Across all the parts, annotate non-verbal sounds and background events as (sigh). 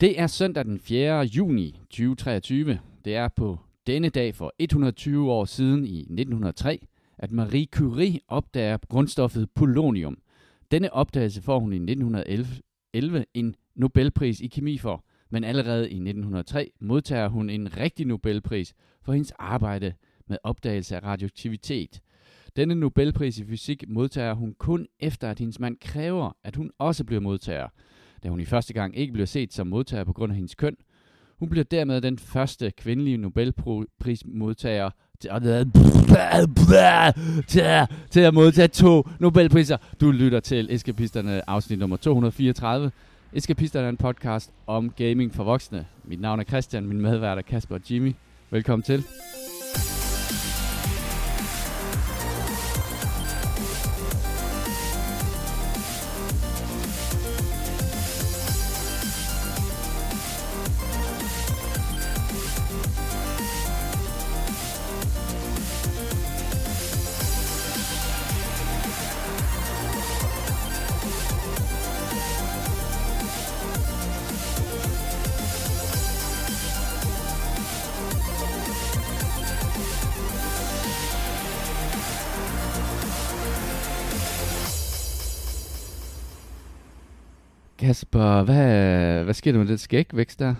Det er søndag den 4. juni 2023. Det er på denne dag for 120 år siden i 1903, at Marie Curie opdager grundstoffet polonium. Denne opdagelse får hun i 1911 en Nobelpris i kemi for, men allerede i 1903 modtager hun en rigtig Nobelpris for hendes arbejde med opdagelse af radioaktivitet. Denne Nobelpris i fysik modtager hun kun efter, at hendes mand kræver, at hun også bliver modtager, da hun i første gang ikke bliver set som modtager på grund af hendes køn. Hun bliver dermed den første kvindelige Nobelprismodtager til til, til at modtage to Nobelpriser. Du lytter til Eskapisterne afsnit nummer 234. Eskapisterne er en podcast om gaming for voksne. Mit navn er Christian, min medvært er Kasper og Jimmy. Velkommen til. Kasper, hvad, hvad sker der med det skægvækst der?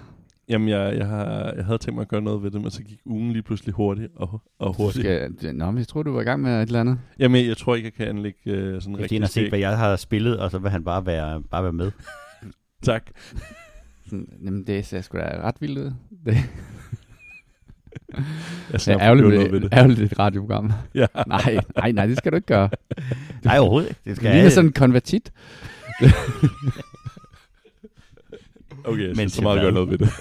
Jamen, jeg, jeg, har, jeg havde tænkt mig at gøre noget ved det, men så gik ugen lige pludselig hurtigt og, og hurtigt. Skal, nå, men jeg tror, du var i gang med et eller andet. Jamen, jeg tror ikke, jeg kan anlægge uh, sådan Jeg rigtig har set, hvad jeg har spillet, og så vil han bare være, bare være med. (laughs) Tak. Jamen, det ser sgu da ret vildt ud. Det, (laughs) Jeg er snart ærgerligt, noget ved det. ærgerligt et radioprogram. Ja. (laughs) nej, nej, nej, det skal du ikke gøre. Nej, overhovedet ikke. Det Det skal ligner sådan en konvertit. Okay, jeg Men skal så meget gøre hvad? noget ved det. (laughs)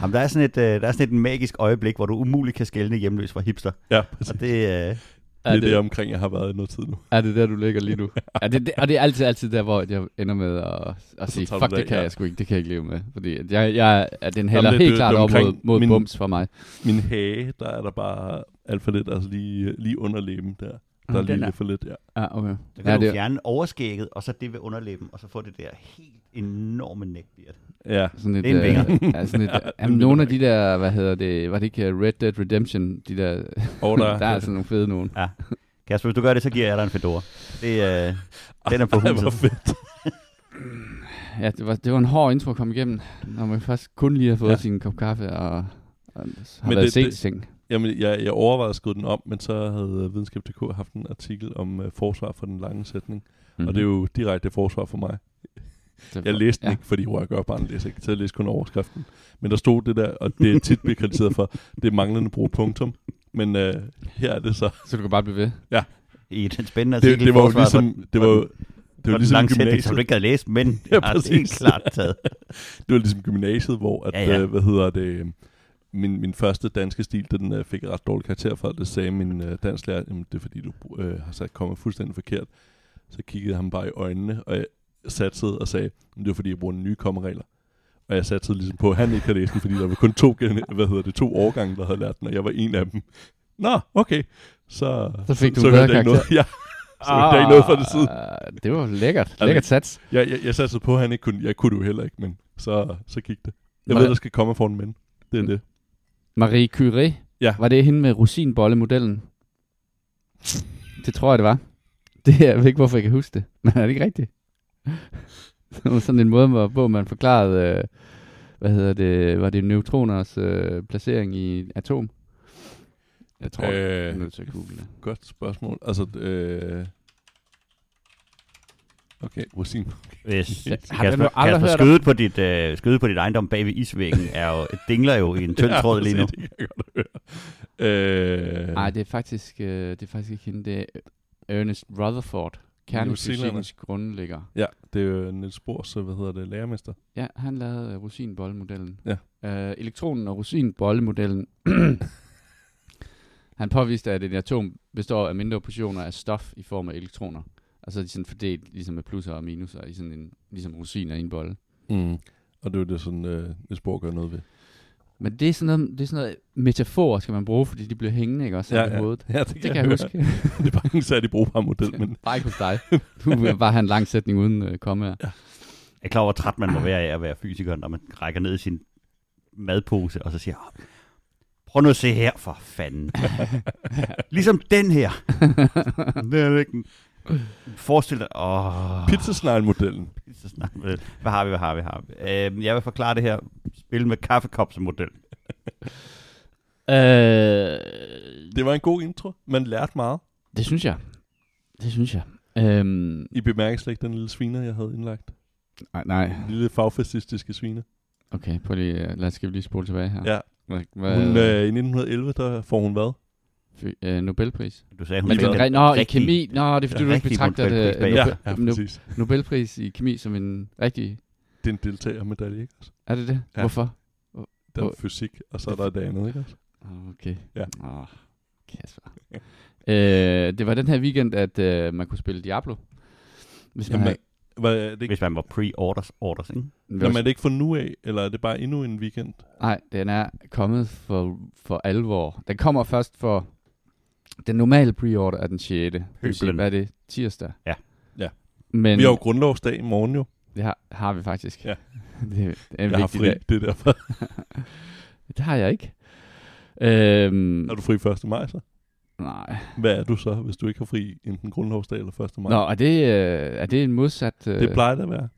Jamen, der, er sådan et, øh, der er sådan et magisk øjeblik, hvor du umuligt kan skelne hjemløs fra hipster. (laughs) Ja, præcis. Og det, øh, Det Er det, omkring, jeg har været i noget tid nu. Er det der, du ligger lige nu? (laughs) er det, det, og det er altid, altid der, hvor jeg ender med at, at sige, fuck, det det kan ja. jeg sgu ikke, det kan jeg ikke leve med. Fordi at jeg, jeg, at den hælder det- helt det- klart det er op mod, mod min- bums for mig. Min hage, der er der bare alt for lidt, altså lige, lige under læben der. Der er Ah, lige er- lidt for lidt, ja. Ja, okay. så kan Ja, du det, fjerne overskægget, og så det ved underlæben, og så få det der helt enorme neckbeard. Ja, sådan et, Det er en øh, vinger. (laughs) ja, sådan et, Ja, (laughs) jamen, nogle af de der, hvad hedder det, var det ikke uh, Red Dead Redemption, de der, og der, (laughs) der er sådan nogle fede nogen. Kasper, hvis du gør det, så giver jeg dig en fedora. Det, øh, den er på Ej, hvor huset. fedt. Ja, det var, det var en hård intro at komme igennem, når man først kun lige har fået Ja. ja. sin kop kaffe og, og har Men været det- sent det- seng. Jamen, jeg, jeg overvejede at skrive den om, men så havde Videnskab.dk haft en artikel om uh, forsvar for den lange sætning. Mm-hmm. Og det er jo direkte forsvar for mig. Det Jeg læste den ja. ikke, fordi jeg gør bare læser ikke, så jeg læste kun overskriften. Men der stod det der, og det er tit bliver kritiseret for, det er manglende brug punktum. Men uh, her er det så. Så du kan bare blive ved. I den spændende Det, artikel det var jo ligesom, for- det var, jo- det var ligesom sætning, gymnasiet. som du ikke havde læst, men Ja, ja, har helt præcis. klart taget. (laughs) Det var ligesom gymnasiet, hvor at, Ja, ja, ja. ja. hvad hedder det, min, min første danske stil, den uh, fik ret dårlig karakter for, det sagde min uh, dansklærer, jamen det er fordi, du uh, har sagt kommet fuldstændig forkert. Så kiggede ham bare i øjnene, og jeg satsede og sagde, "Men det er fordi, jeg bruger nye kommeregler. Og jeg satsede ligesom på, at han ikke havde læst den, fordi der var kun to, hvad hedder det, to årgange, der havde lært den, og jeg var en af dem. Nå, okay. Så, Så fik du så bedre hørte jeg ikke noget. (laughs) Ja, så hørte jeg ikke noget fra det side. Ah, Det var lækkert. Altså, Lækkert sats. Jeg, jeg, jeg satsede på, at han ikke kunne. Jeg kunne det jo heller ikke, men så, så gik det. Jeg Var ved, der skal komme for en men. Det er Mm. det. Marie Curie. Ja. Var det hende med rosinbollemodellen? Det tror jeg, det var. Det jeg ved ikke, hvorfor jeg kan huske det. Men er det ikke rigtigt? (laughs) det var sådan en måde, hvor, hvor man forklarede, øh, hvad hedder det, var det neutroners øh, placering i atom? Jeg tror, øh, jeg er Øh, nødt til at google det. godt spørgsmål. Altså, øh... Okay, rosin. Hvis, Har Kasper, Kasper om- skyde, på dit, øh, skyde på dit ejendom bag ved isvæggen er jo, (laughs) dingler jo i en tynd tråd lige nu. Det kan jeg godt høre. Øh... Nej, det er faktisk, øh, det er faktisk ikke hende. Det er Ernest Rutherford, kernefysikkens grundlægger. Ja, det er jo Niels Bohrs, hvad hedder det, lærermester. Ja, han lavede uh, rosinbollemodellen. Ja. Uh, elektronen og rosinbollemodellen. (laughs) han påviste, at et atom består af mindre portioner af stof i form af elektroner. Altså de er sådan fordelt ligesom med plusser og minuser i sådan en, ligesom rosiner i en bolle. Mm. Og det er det, sådan øh, Niels Bohr gør noget ved. Men det er sådan noget, det er sådan noget metafor, skal man bruge, fordi de bliver hængende, ikke også? Ja, ja. Hovedet. ja det, Det kan jeg huske. (laughs) det er bare en særlig brugbar model, men (laughs) Bare ikke hos dig. Du vil bare have en lang sætning uden uh, komma. Jeg er klar over, hvor træt man må være af at være fysiker, når man rækker ned i sin madpose, og så siger, "Åh, prøv nu at se her, for fanden. (laughs) ligesom den her. det er ikke en... Forestil dig, åh, Pizzasnegle-modellen. så snart. Hvad har vi, hvad har vi, hvad har vi? Øh, jeg vil forklare det her spil med kaffekop som model. Øh, Det var en god intro. Man lærte meget. det synes jeg. Det synes jeg. Øhm, I bemærker slet ikke den lille sviner, jeg havde indlagt. nej, nej. Den lille fagfascistiske sviner. Okay, prøv lige, øh, lad os skal vi lige spole tilbage her. Ja. Hvad, hvad, Hun, øh, I 1911, der får hun hvad? Øh, Nobelpris. Du sagde, hun Men fik den, den nå, i kemi. Nå, det er fordi, du ikke betragter Nobelpris det, bagefter. no, Ja, ja, no. Nobelpris i kemi som en rigtig... Det er en deltagermedalje, ikke? også? Er det det? Ja. Hvorfor? Der er Hvor- fysik, og så er der det andet, ikke? også? Ah, Okay. Ja. Åh, Kasper. (laughs) øh, det var den her weekend, at øh, man kunne spille Diablo. Hvis man Jamen, havde, Hvad, er det ikke, Hvis man var pre-orders, orders, ikke? jamen, er det ikke for nu af, eller er det bare endnu en weekend? Nej, den er kommet for, for alvor. Den kommer først for... Den normale pre-order er den 6. Det vil sige. Hvad er det? Tirsdag? Ja. Ja. Men Vi har jo grundlovsdag i morgen jo. det har, har vi faktisk. Ja. (laughs) det, det er en Jeg har fri, dag. det er derfor. (laughs) Det har jeg ikke. Øhm, Er du fri 1. maj så? nej. Hvad er du så, hvis du ikke har fri enten grundlovsdag eller 1. maj? Nå, er det, øh, er det en modsat... Øh, Det plejer det at være.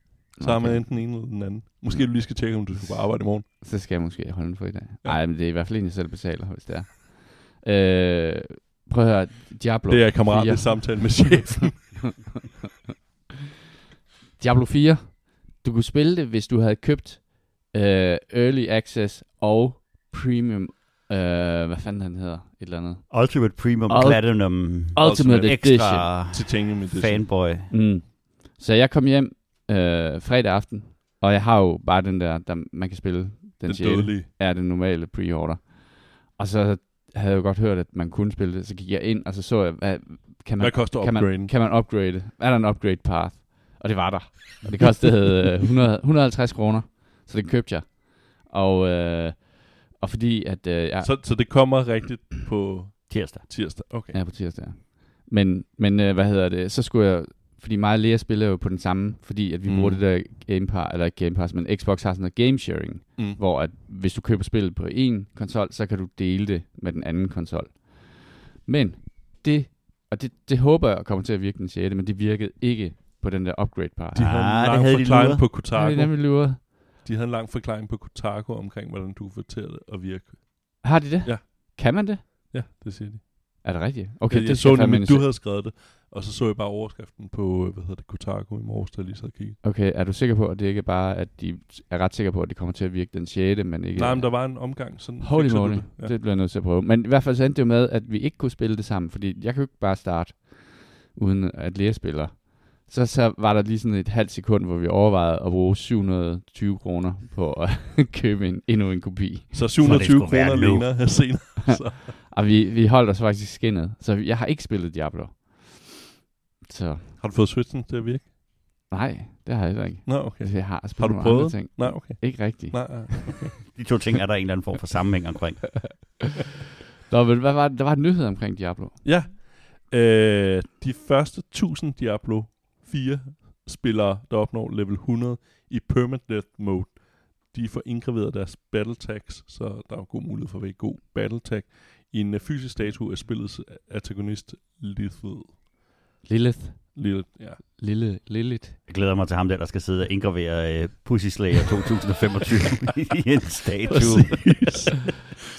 Så har man okay. enten den ene eller den anden. Måske du lige skal tjekke, om du skal på arbejde i morgen. Så skal jeg måske holde en fri dag. Ja. Nej, men det er i hvert fald en, jeg selv betaler, hvis det er. Øh, prøv at høre, Diablo Det er kammerat 4. i samtale med chefen. (laughs) Diablo 4. Du kunne spille det, hvis du havde købt øh, Early Access og Premium. Øh, hvad fanden han hedder? Et eller andet. Ultimate Premium Ul- Platinum Ultimate Edition. Extra Titanium Edition. Fanboy. Mm. Så jeg kom hjem øh, fredag aften, og jeg har jo bare den der, der man kan spille den, Den sjette. dødelige. er den normale pre-order. Og så havde jeg jo godt hørt, at man kunne spille det. Så gik jeg ind, og så så jeg, hvad, kan man, Hvad koster kan man, kan man upgrade? Er der en upgrade path? Og det var der. Og det kostede øh, (laughs) 100, 150 kroner. Så det købte jeg. Og, øh, og fordi at... Øh, jeg, Så, så det kommer rigtigt på Tirsdag. tirsdag. Okay. Ja, på tirsdag. ja. Men, men øh, hvad hedder det? Så skulle jeg... Fordi mig og Lea spiller jo på den samme, fordi at vi Mm. bruger det der Game Pass, eller ikke Game Pass, men Xbox har sådan noget game sharing, Mm. hvor at hvis du køber spillet på en konsol, så kan du dele det med den anden konsol. Men det, og det, det håber jeg kommer til at virke den 6., men det virkede ikke på den der upgrade pass. De Ah, havde en det lang havde de forklaring på Kotaku. de nemlig luret? De havde en lang forklaring på Kotaku omkring, hvordan du få til at- virke. Har de det? Ja. Kan man det? Ja, det siger de. Er det rigtigt? Okay, jeg, det så jeg nemlig, fandme du havde skrevet det, og så så jeg bare overskriften på, øh, hvad hedder det, Kotaku i morges, der lige så kigge. Okay, er du sikker på, at det ikke er bare, at de er ret sikre på, at det kommer til at virke den 6., men ikke... Nej, men der var en omgang, sådan Holy moly, det. ja. Det bliver jeg nødt til at prøve. Men i hvert fald så endte det jo med, at vi ikke kunne spille det sammen, fordi jeg kan jo ikke bare starte, uden at lære spiller. Så, så var der lige sådan et halvt sekund, hvor vi overvejede at bruge 720 kroner på at (laughs) købe en, endnu en kopi. Så 720 skulle være kroner længere (laughs) senere. så. (laughs) Og vi, vi holdt os faktisk skinnet, så jeg har ikke spillet Diablo. Så Har du fået Switchen til at virke? nej, det har jeg heller ikke. Nå, okay. Jeg har spillet Har du prøvet? andre ting. Nej, okay. Ikke rigtigt. Nej, nej. (laughs) De to ting er der en eller anden form for sammenhæng omkring. (laughs) Nå, men hvad var det? Der var en nyhed omkring Diablo. Ja. Øh, de første 1000 Diablo 4 spillere, der opnår level 100 i permadeath mode, de får indgraveret deres battle tags, så der er jo god mulighed for at være god battle tag, i en øh, fysisk statue af spillets antagonist Lithel. Lilith. Lille, ja. Lille, Lilith. Jeg glæder mig til ham der, der skal sidde og indgravere uh, Pussy Slayer 2025 i en statue.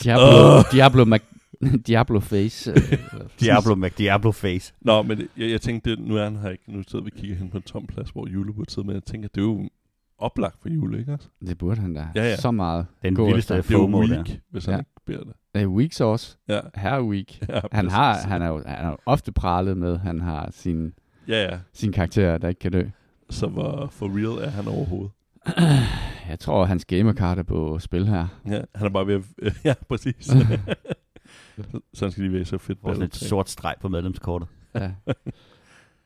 Diablo, Åh. Diablo, Mac- Diablo Face. øh, (laughs) Diablo Mac Diablo Face. Nå, men jeg, jeg tænkte, det, nu er han her ikke. Nu sidder vi og kigger hen på en tom plads, hvor Jule burde sidde med. Jeg tænker, det er jo oplagt for Jule, ikke også? Det burde han da. Ja, ja. Så meget. Den vildeste efter. Det er jo FOMO der. weak, hvis han Ja. ikke beder det. Det er Weeks også. Ja, Her Week. (laughs) ja Han, præcis. har, han, er jo, han er jo ofte pralet med, han har sin, Ja, ja. sin karakter, der ikke kan dø. Så hvor for real er han overhovedet? (clears throat) Jeg tror, hans gamercard er på spil her. Ja, han er bare ved at... (laughs) ja, præcis. (laughs) så han skal lige være så fedt. Battle tag. sort streg på medlemskortet. Ja.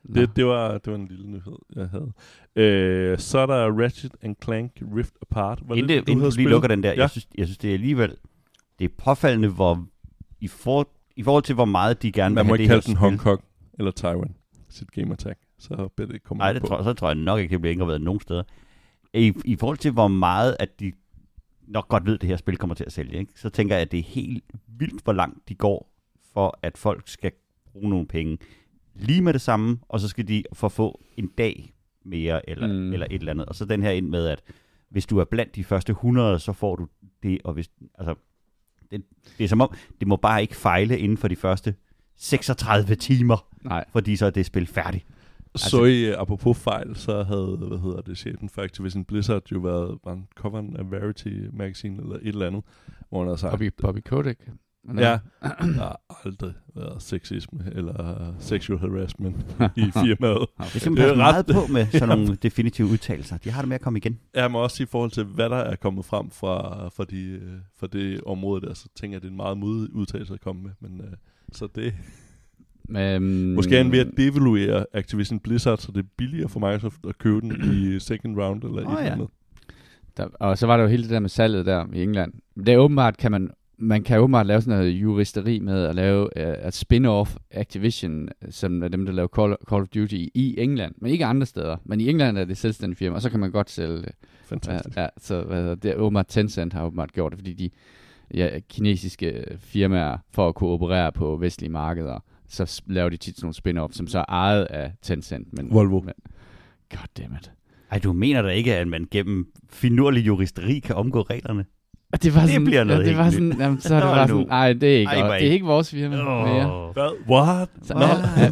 Nå. Det, det, var, det var en lille nyhed, jeg havde. Øh, så er der Ratchet and Clank Rift Apart. Var Inden, det, det, inden du lige spillet? lukker den der, Ja. jeg, synes, jeg synes, det er alligevel det er påfaldende, hvor i, for, i forhold til, hvor meget de gerne Man vil må have ikke det kalde her den spil. Hong Kong eller Taiwan, sit gamertag. Så bliver det kommer Nej, an det på. tror, så tror jeg nok ikke, det bliver indgraveret nogen steder. I, I forhold til, hvor meget at de nok godt ved, at det her spil kommer til at sælge, ikke? så tænker jeg, at det er helt vildt, hvor langt de går, for at folk skal bruge nogle penge lige med det samme, og så skal de for få en dag mere, eller, mm. eller et eller andet. Og så den her ind med, at hvis du er blandt de første 100, så får du det, og hvis, altså, det, det er som om, det må bare ikke fejle inden for de første 36 timer, Nej. fordi så er det spil færdigt. Altså, så i, uh, apropos fejl, så havde, hvad hedder det, chefen for Activision Blizzard jo været, var coveren af Verity Magazine eller et eller andet, hvor han havde sagt, Bobby, Bobby Kotick. Men, ja, (clears throat) der har aldrig været sexisme eller sexual harassment i firmaet. (laughs) Det er simpelthen Det er er meget ret- på med sådan nogle (laughs) definitive udtalelser. De har det med at komme igen. Jeg må også sige i forhold til, hvad der er kommet frem fra, fra, de, fra det område der, så tænker jeg, at det er en meget modig udtalelse at komme med. Men, uh, så det Men, måske er han ved at devaluere Activision Blizzard, så det er billigere for Microsoft at købe den i second round eller Åh, et eller ja. andet. Der, og så var der jo hele det der med salget der i England. Det er åbenbart, kan man, man kan åbenbart lave sådan noget juristeri med at lave uh, at spin-off Activision, som er dem, der laver Call, Call of Duty i England, men ikke andre steder. Men i England er det selvstændigt firma, og så kan man godt sælge det. Ja, Fantastisk. ja, så hvad det er åbenbart Tencent har åbenbart gjort det, fordi de ja, kinesiske firmaer, for at kunne operere på vestlige markeder, så laver de tit sådan nogle spin-off, som så er ejet af Tencent. Men, Volvo. Men, goddammit. Ej, du mener da ikke, at man gennem finurlig juristeri kan omgå reglerne? Og det var Det sådan, bliver noget ja, det var sådan, jamen, så er det bare sådan, nej, det er ikke, Ej, det er ikke vores firma mere. Åh. Hvad? What? Så,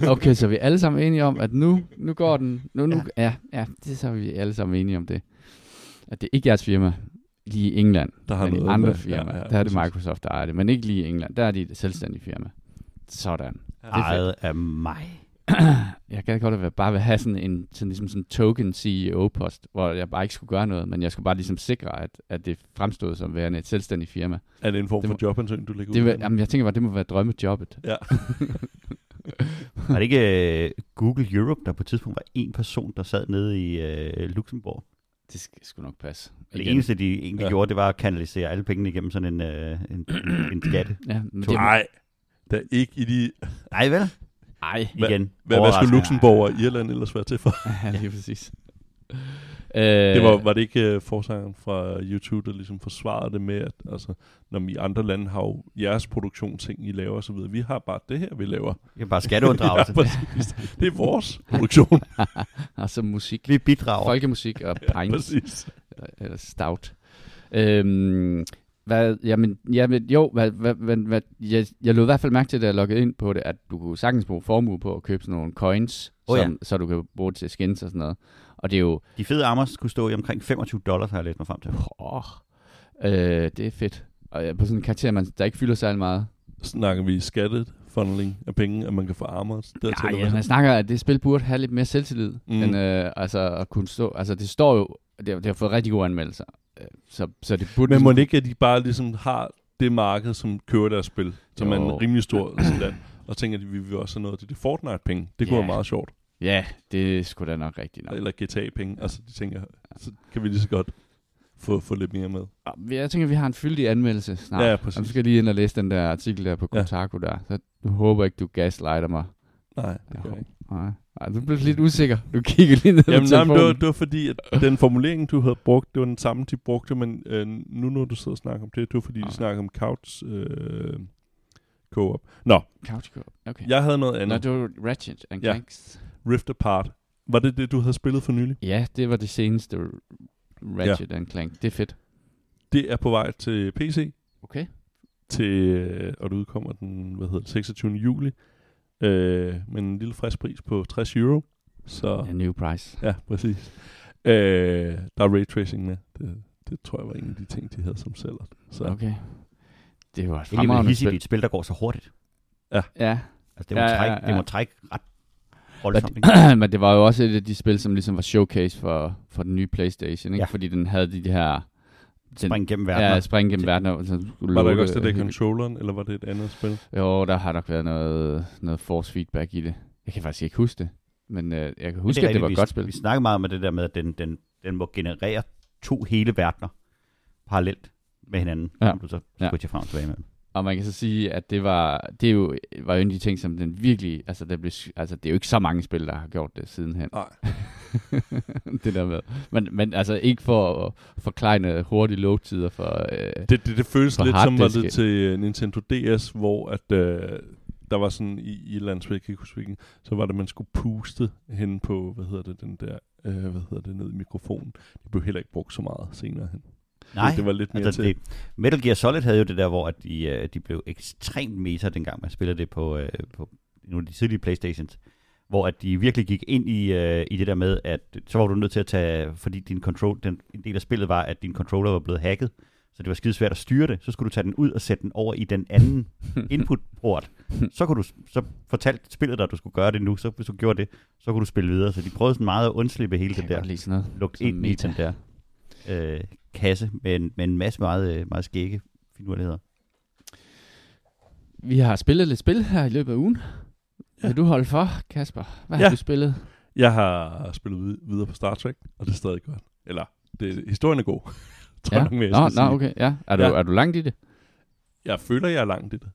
ja, okay, så er vi alle sammen enige om, at nu, nu går den, nu, nu, ja. ja, det er så er vi alle sammen enige om det. At det er ikke jeres firma, lige i England, Der har men i noget andre med- firmaer, ja, ja, der er det. Microsoft, der ejer det, men ikke lige i England, der er de et selvstændigt firma. Sådan. er fedt. Ejet af mig. (clears throat) Jeg kan godt at bare vil have sådan en sådan, ligesom sådan token CEO-post, hvor jeg bare ikke skulle gøre noget, men jeg skulle bare ligesom sikre, at, at det fremstod som værende et selvstændigt firma. Er det en form Det for jobansøgning, du lægger Det ud vil, med? jamen, jeg tænker bare, det må være drømmejobbet. Ja. (laughs) Var det ikke uh, Google Europe, der på et tidspunkt var en person, der sad nede i uh, Luxembourg? Det skal sgu nok passe. Og det Igen. eneste, de egentlig Ja. ja. gjorde, det var at kanalisere alle pengene igennem sådan en, uh, en, en, en (clears throat) skatte. Ja, men det, Nej, der er ikke i de... Nej vel? Ej, Hvad- Igen. Hvad, hvad skulle Luxembourg og Irland ellers være til for? (laughs) ja, lige præcis. Øh, (laughs) Det var, var det ikke uh, forsangeren fra YouTube, der ligesom forsvarede det med, at altså, når vi i andre lande har jo jeres produktionsting, I laver osv. Vi har bare det her, vi laver. Det er bare skatteunddragelse. (laughs) ja, præcis. Det er vores produktion. altså musik. Vi bidrager. Folkemusik og ja, pints. præcis. eller stout. Øhm, hvad, jamen, jamen, jo, hvad, hvad, hvad, hvad, jeg, jeg lod i hvert fald mærke til, da jeg loggede ind på det, at du kunne sagtens bruge formue på at købe sådan nogle coins, Oh, ja. som, så du kan bruge det til skins og sådan noget. Og det er jo, De fede armor skulle stå i omkring 25 dollars, har jeg læst mig frem til. åh, øh, det er fedt. Og øh, på sådan en karakter, man, der ikke fylder særlig meget. Snakker vi skattet funneling af penge, at man kan få armor? Der Ja, ja, man snakker, at det spil burde have lidt mere selvtillid, mm. end øh, altså at kunne stå, altså det står jo, det har, det har fået rigtig gode anmeldelser, Øh, så, så det burde Men ligesom- må det ikke, at de bare ligesom har det marked, som køber deres spil, som er Jo. en rimelig stor (clears throat) land, og tænker, at vi vil også have noget til det Fortnite-penge. Det kunne Ja. være meget sjovt. Ja, det er sgu da nok rigtigt nok. Eller GTA-penge. Altså, de tænker, så kan vi lige så godt få, få lidt mere med. Og Jeg tænker, vi har en fyldig anmeldelse snart. Ja, Og præcis. du skal lige ind og læse den der artikel der på Ja. Kotaku der. Så du håber ikke, du gaslighter mig. Nej, det gør jeg ikke. Nej, Ej, du blev lidt usikker. Du kigger lige ned Jamen, nej, det, var, det var fordi, at den formulering, du havde brugt, det var den samme, de brugte, men øh, nu når du sidder og snakker om det, det var fordi, de Ah. snakker om couch øh, co-op. Nå, Couch co Okay. jeg havde noget Nå, andet. det var Ratchet and Ja. Clanks. Rift Apart. Var det det, du havde spillet for nylig? Ja, det var det seneste Ratchet and Clank. Det er fedt. Det er på vej til PC, Okay. til, øh, og det udkommer den hvad hedder det, 26. juli, øh, med en lille frisk pris på 60 euro. Så A new price. ja, præcis. Øh, der er raytracing med. Det, det tror jeg var en af de ting, de havde som sælger. Så Okay. Det var et Det er fremragende hissigt i spil. et spil, der går så hurtigt. Ja, Altså, det må, Ja, ja, ja, trække, ja. det må trække ret voldsomt. ikke? (clears throat) men det var jo også et af de spil, som ligesom var showcase for, for den nye Playstation, ikke? Ja. Fordi den havde de her... Den, Spring gennem verden. Ja, spring gennem verden. Så skulle var der ikke også det der controlleren, eller var det et andet spil? Jo, der har nok været noget, noget force feedback i det. Jeg kan faktisk ikke huske det. Men øh, jeg kan Men huske, er at det var et vi, godt spil. Vi snakker meget om det der med, at den, den, den må generere to hele verdener parallelt med hinanden, Ja. som du så Ja. switcher frem og tilbage med. Og man kan så sige, at det var, det er jo, var jo en af de ting, som den virkelig, altså, der blev, altså det er jo ikke så mange spil, der har gjort det sidenhen. Nej. (laughs) (laughs) det der med. Men, men altså ikke for at forklejne hurtige load-tider for... Øh, Det, det, det føles For lidt som var det til øh, Nintendo DS, hvor at, øh, der var sådan i, i jeg kan ikke hvilken, så var det, at man skulle puste hen på, hvad hedder det, den der, øh, hvad hedder det, ned i mikrofonen. Det blev heller ikke brugt så meget senere hen. Nej, det, det var lidt mere altså til. det, Metal Gear Solid havde jo det der, hvor at de, øh, de blev ekstremt meta, dengang man spillede det på, øh, på nogle af de tidlige Playstations. Hvor at de virkelig gik ind i, øh, i det der med, at så var du nødt til at tage, fordi din control, den, en del af spillet var, at din controller var blevet hacket, så det var skide svært at styre det, så skulle du tage den ud og sætte den over i den anden (laughs) input-port. Så, kunne du, så fortalte spillet dig, at du skulle gøre det nu, så hvis du gjorde det, så kunne du spille videre. Så de prøvede sådan meget at undslippe hele det der sådan lugt ind i den der øh, kasse med en, med en masse meget, øh, meget skægge finurligheder. Vi har spillet lidt spil her i løbet af ugen. Ja. Vil du holde for, Kasper? Hvad Ja. har du spillet? Jeg har spillet vid- videre på Star Trek, og det er stadig godt. Eller, det, historien er god. (laughs) tror jeg nok mere, jeg Nå, nå, okay. Ja. Er, du, Ja. er du langt i det? Jeg føler, jeg er langt i det.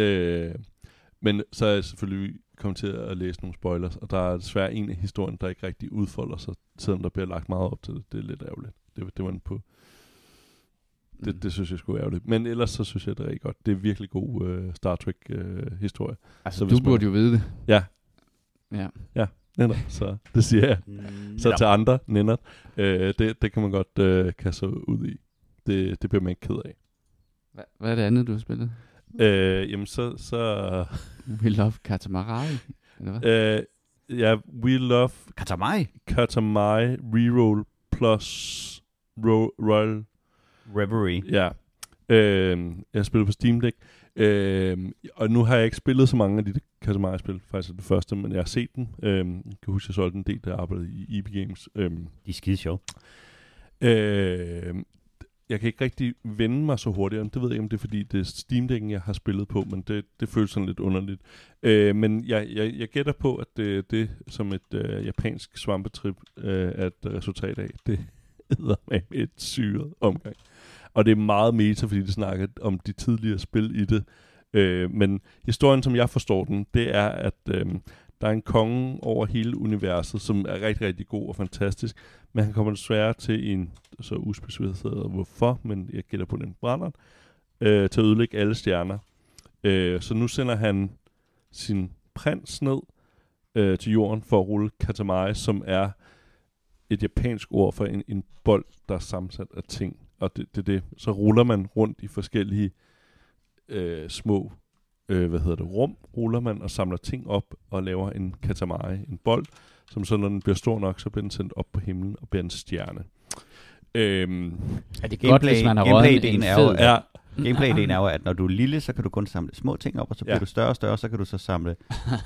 Øh, men så er jeg selvfølgelig kommet til at læse nogle spoilers, og der er desværre en af historien, der ikke rigtig udfolder sig, selvom der bliver lagt meget op til det. Det er lidt ærgerligt. Det, det var en på. Det, det synes jeg skulle ærgerligt. Men ellers så synes jeg, det er rigtig godt. Det er virkelig god øh, Star Trek-historie. altså, så du man- burde jo vide det. Ja. Ja. Nænder, så det siger jeg. Så til andre, Nænder, øh, det, det kan man godt øh, kaste ud i. Det, det bliver man ikke ked af. Hvad, hvad er det andet, du har spillet? Øh, jamen, så... så We Love Katamari. Eller hvad? øh, ja, We Love Katamai. Katamari Reroll plus Ro- Royal. Reverie. Ja. Øh, jeg har spillet på Steam Deck. Øh, og nu har jeg ikke spillet så mange af de Katamari-spil. Faktisk det første, men jeg har set dem. Øh, jeg kan huske, jeg solgte en del, der arbejdede i EB Games. Øh, De er skide sjove. Øh, jeg kan ikke rigtig vende mig så hurtigt. Det ved jeg ikke, om det er, fordi det er Steam Deck'en, jeg har spillet på, men det, det føles sådan lidt underligt. Øh, men jeg, jeg, jeg gætter på, at det det, som et øh, japansk svampetrip øh, er et resultat af. Det (laughs) hedder med et syret omgang. Og det er meget meta, fordi det snakker om de tidligere spil i det. Øh, men historien, som jeg forstår den, det er, at øh, der er en konge over hele universet, som er rigtig, rigtig god og fantastisk. Men han kommer desværre til en, så uspecificeret hvorfor, men jeg gætter på den brænder, øh, til at ødelægge alle stjerner. Øh, så nu sender han sin prins ned øh, til jorden for at rulle Katamari, som er et japansk ord for en, en bold, der er sammensat af ting. Og det, det, det. Så ruller man rundt i forskellige øh, små øh, hvad hedder det, rum, ruller man og samler ting op og laver en katamari, en bold, som så når den bliver stor nok, så bliver den sendt op på himlen og bliver en stjerne. Øhm, Er det Godt, hvis man har røget en- en er, ja, gameplay-ideen er jo, at når du er lille, så kan du kun samle små ting op, og så bliver Ja. du større og større, så kan du så samle,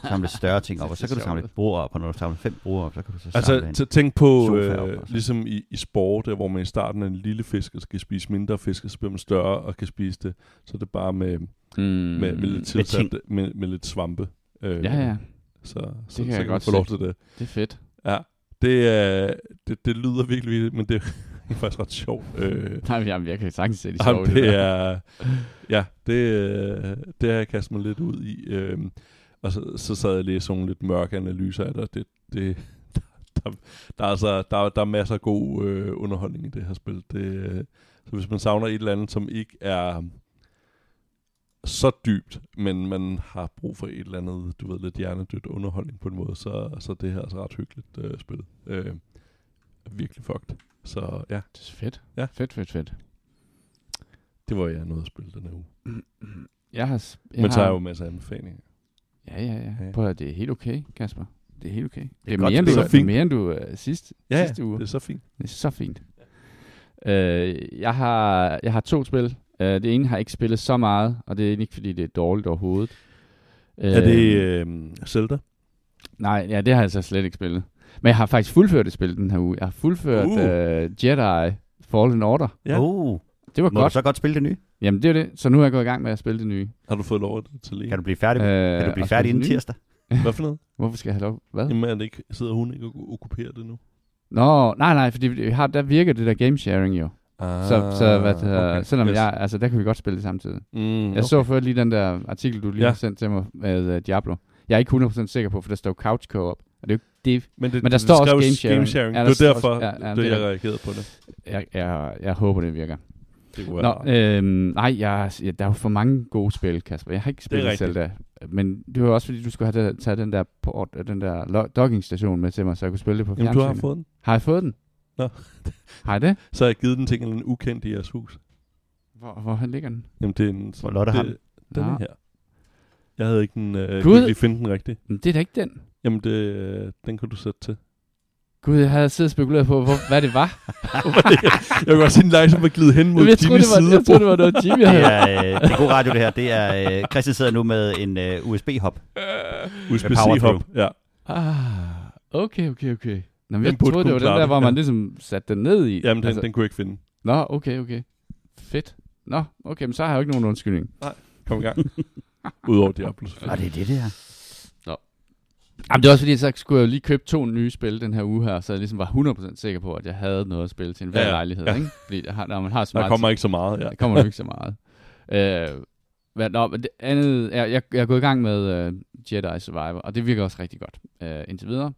samle større ting op, og (laughs) så kan du samle et bord op, og når du samler fem bord op, så kan du så samle Altså, en. tænk på, sofa op øh, ligesom i, i sport, øh, hvor man i starten er en lille fisk, og skal spise mindre fisk, og så bliver man større og kan spise det. Så er det bare med, Mm, med, med, lidt, tilsat, med, med lidt svampe. Øh, Ja, ja. Så, så, kan så jeg kan godt få lov til det. Det er fedt. Ja, det, er, det, det lyder virkelig vildt, men det er faktisk ret sjovt. Øh, Nej, men jeg kan sagtens se det sjovt. det er, ja, det, øh, det har jeg kastet mig lidt ud i. Øh, og så, så sad jeg og læste nogle lidt mørke analyser af det, det, det der, der, er altså, der, der er masser af god øh, underholdning i det her spil. Det, øh, så hvis man savner et eller andet, som ikke er så dybt, men man har brug for et eller andet, du ved, lidt hjernedødt underholdning på en måde, så, så det her er altså ret hyggeligt øh, spil. Øh, virkelig fucked. Så ja, Det er fedt. Ja. Fedt, fedt, fedt. det var jeg noget at spille den her uge. Jeg har... s- Jeg Men så har, er jo masser af anbefalinger. Ja, ja, ja. Ja. Prøv at det er helt okay, Kasper. Det er helt okay. Det er, godt, mere, end det du, er er fint. mere, end du uh, sidst, Ja, sidste uge. det er så fint. Det er så fint. Øh, jeg, har, jeg har to spil. Øh, det ene har jeg ikke spillet så meget, og det er ikke, fordi det er dårligt overhovedet. Er det øh, Zelda? Nej, ja, det har jeg så slet ikke spillet. Men jeg har faktisk fuldført et spil den her uge. Jeg har fuldført Uh. uh. Jedi Fallen Order. Ja. Oh, Det var må godt. du så godt spille det nye? Jamen, det er det. Så nu er jeg gået i gang med at spille det nye. Har du fået lov til lige? Kan du blive færdig, Øh, kan du blive færdig inden tirsdag? (laughs) Hvad for noget? Hvorfor skal jeg have lov? Hvad? Jamen, er det ikke, sidder hun ikke og okkuperer det nu? Nå, nej, nej, fordi vi har, der virker det der game sharing jo. Ah, Så, så hvad det hedder, okay. selvom Yes. jeg, altså der kan vi godt spille det samtidig. Mm, Jeg så før lige den der artikel, du lige Ja. har sendt til mig med uh, Diablo. Jeg er ikke 100% sikker på, for der står couch co-op. Og det er jo ikke det, Men, det, Men der det står også skrev game sharing. game sharing. Ja, det står derfor, også- ja, ja, det, det jeg er- reagerede på det. jeg, jeg, jeg håber, det virker. Det kunne Nå, øhm, nej, jeg, ja, der er jo for mange gode spil, Kasper. Jeg har ikke spillet. Zelda. Men det var også fordi, du skulle have taget den der port, øh, den der dockingstation med til mig, så jeg kunne spille det på Jamen, du har fjernsynet. fået den. Har jeg fået den? Nå. (laughs) har jeg det? Så har jeg givet den til en ukendt i jeres hus. Hvor, hvor ligger den? Jamen, det er en... Hvor Lotte har det, den. Her. Jeg havde ikke den... Øh, Gud. ikke lige finde den rigtigt. Men det er da ikke den. Jamen, det, øh, den kan du sætte til. Gud, jeg havde siddet og spekuleret på, hvor, hvad det var. (laughs) jeg kan godt se den langsomt at glide hen mod jeg, troede, Jimmys det var, side. jeg troede, det var noget, (laughs) Jimmy Det havde. er, øh, det er god radio, det her. Det er, øh, Christian sidder nu med en øh, USB-hop. USB-C hop. Ja. Ah, okay, okay, okay. Nå, men Den jeg troede, det kunne var den der, det, hvor man ja. ligesom satte den ned i. Jamen, den, altså. den kunne jeg ikke finde. Nå, okay, okay. Fedt. Nå, okay, men så har jeg jo ikke nogen undskyldning. Kom i gang. Udover Diablo. Og det er det, det her. Jamen, det er også fordi, så skulle jeg jo lige købe to nye spil den her uge her, så jeg ligesom var 100% sikker på, at jeg havde noget at spille til en hver Ja, ja. lejlighed, Ja. ikke? Fordi jeg har, når man har så Der meget kommer ikke så meget, ja. Der kommer ikke så meget. (laughs) Øh, hvad, nå, men det andet, jeg, jeg, jeg er gået i gang med uh, Jedi Survivor, og det virker også rigtig godt uh, indtil videre. Uh,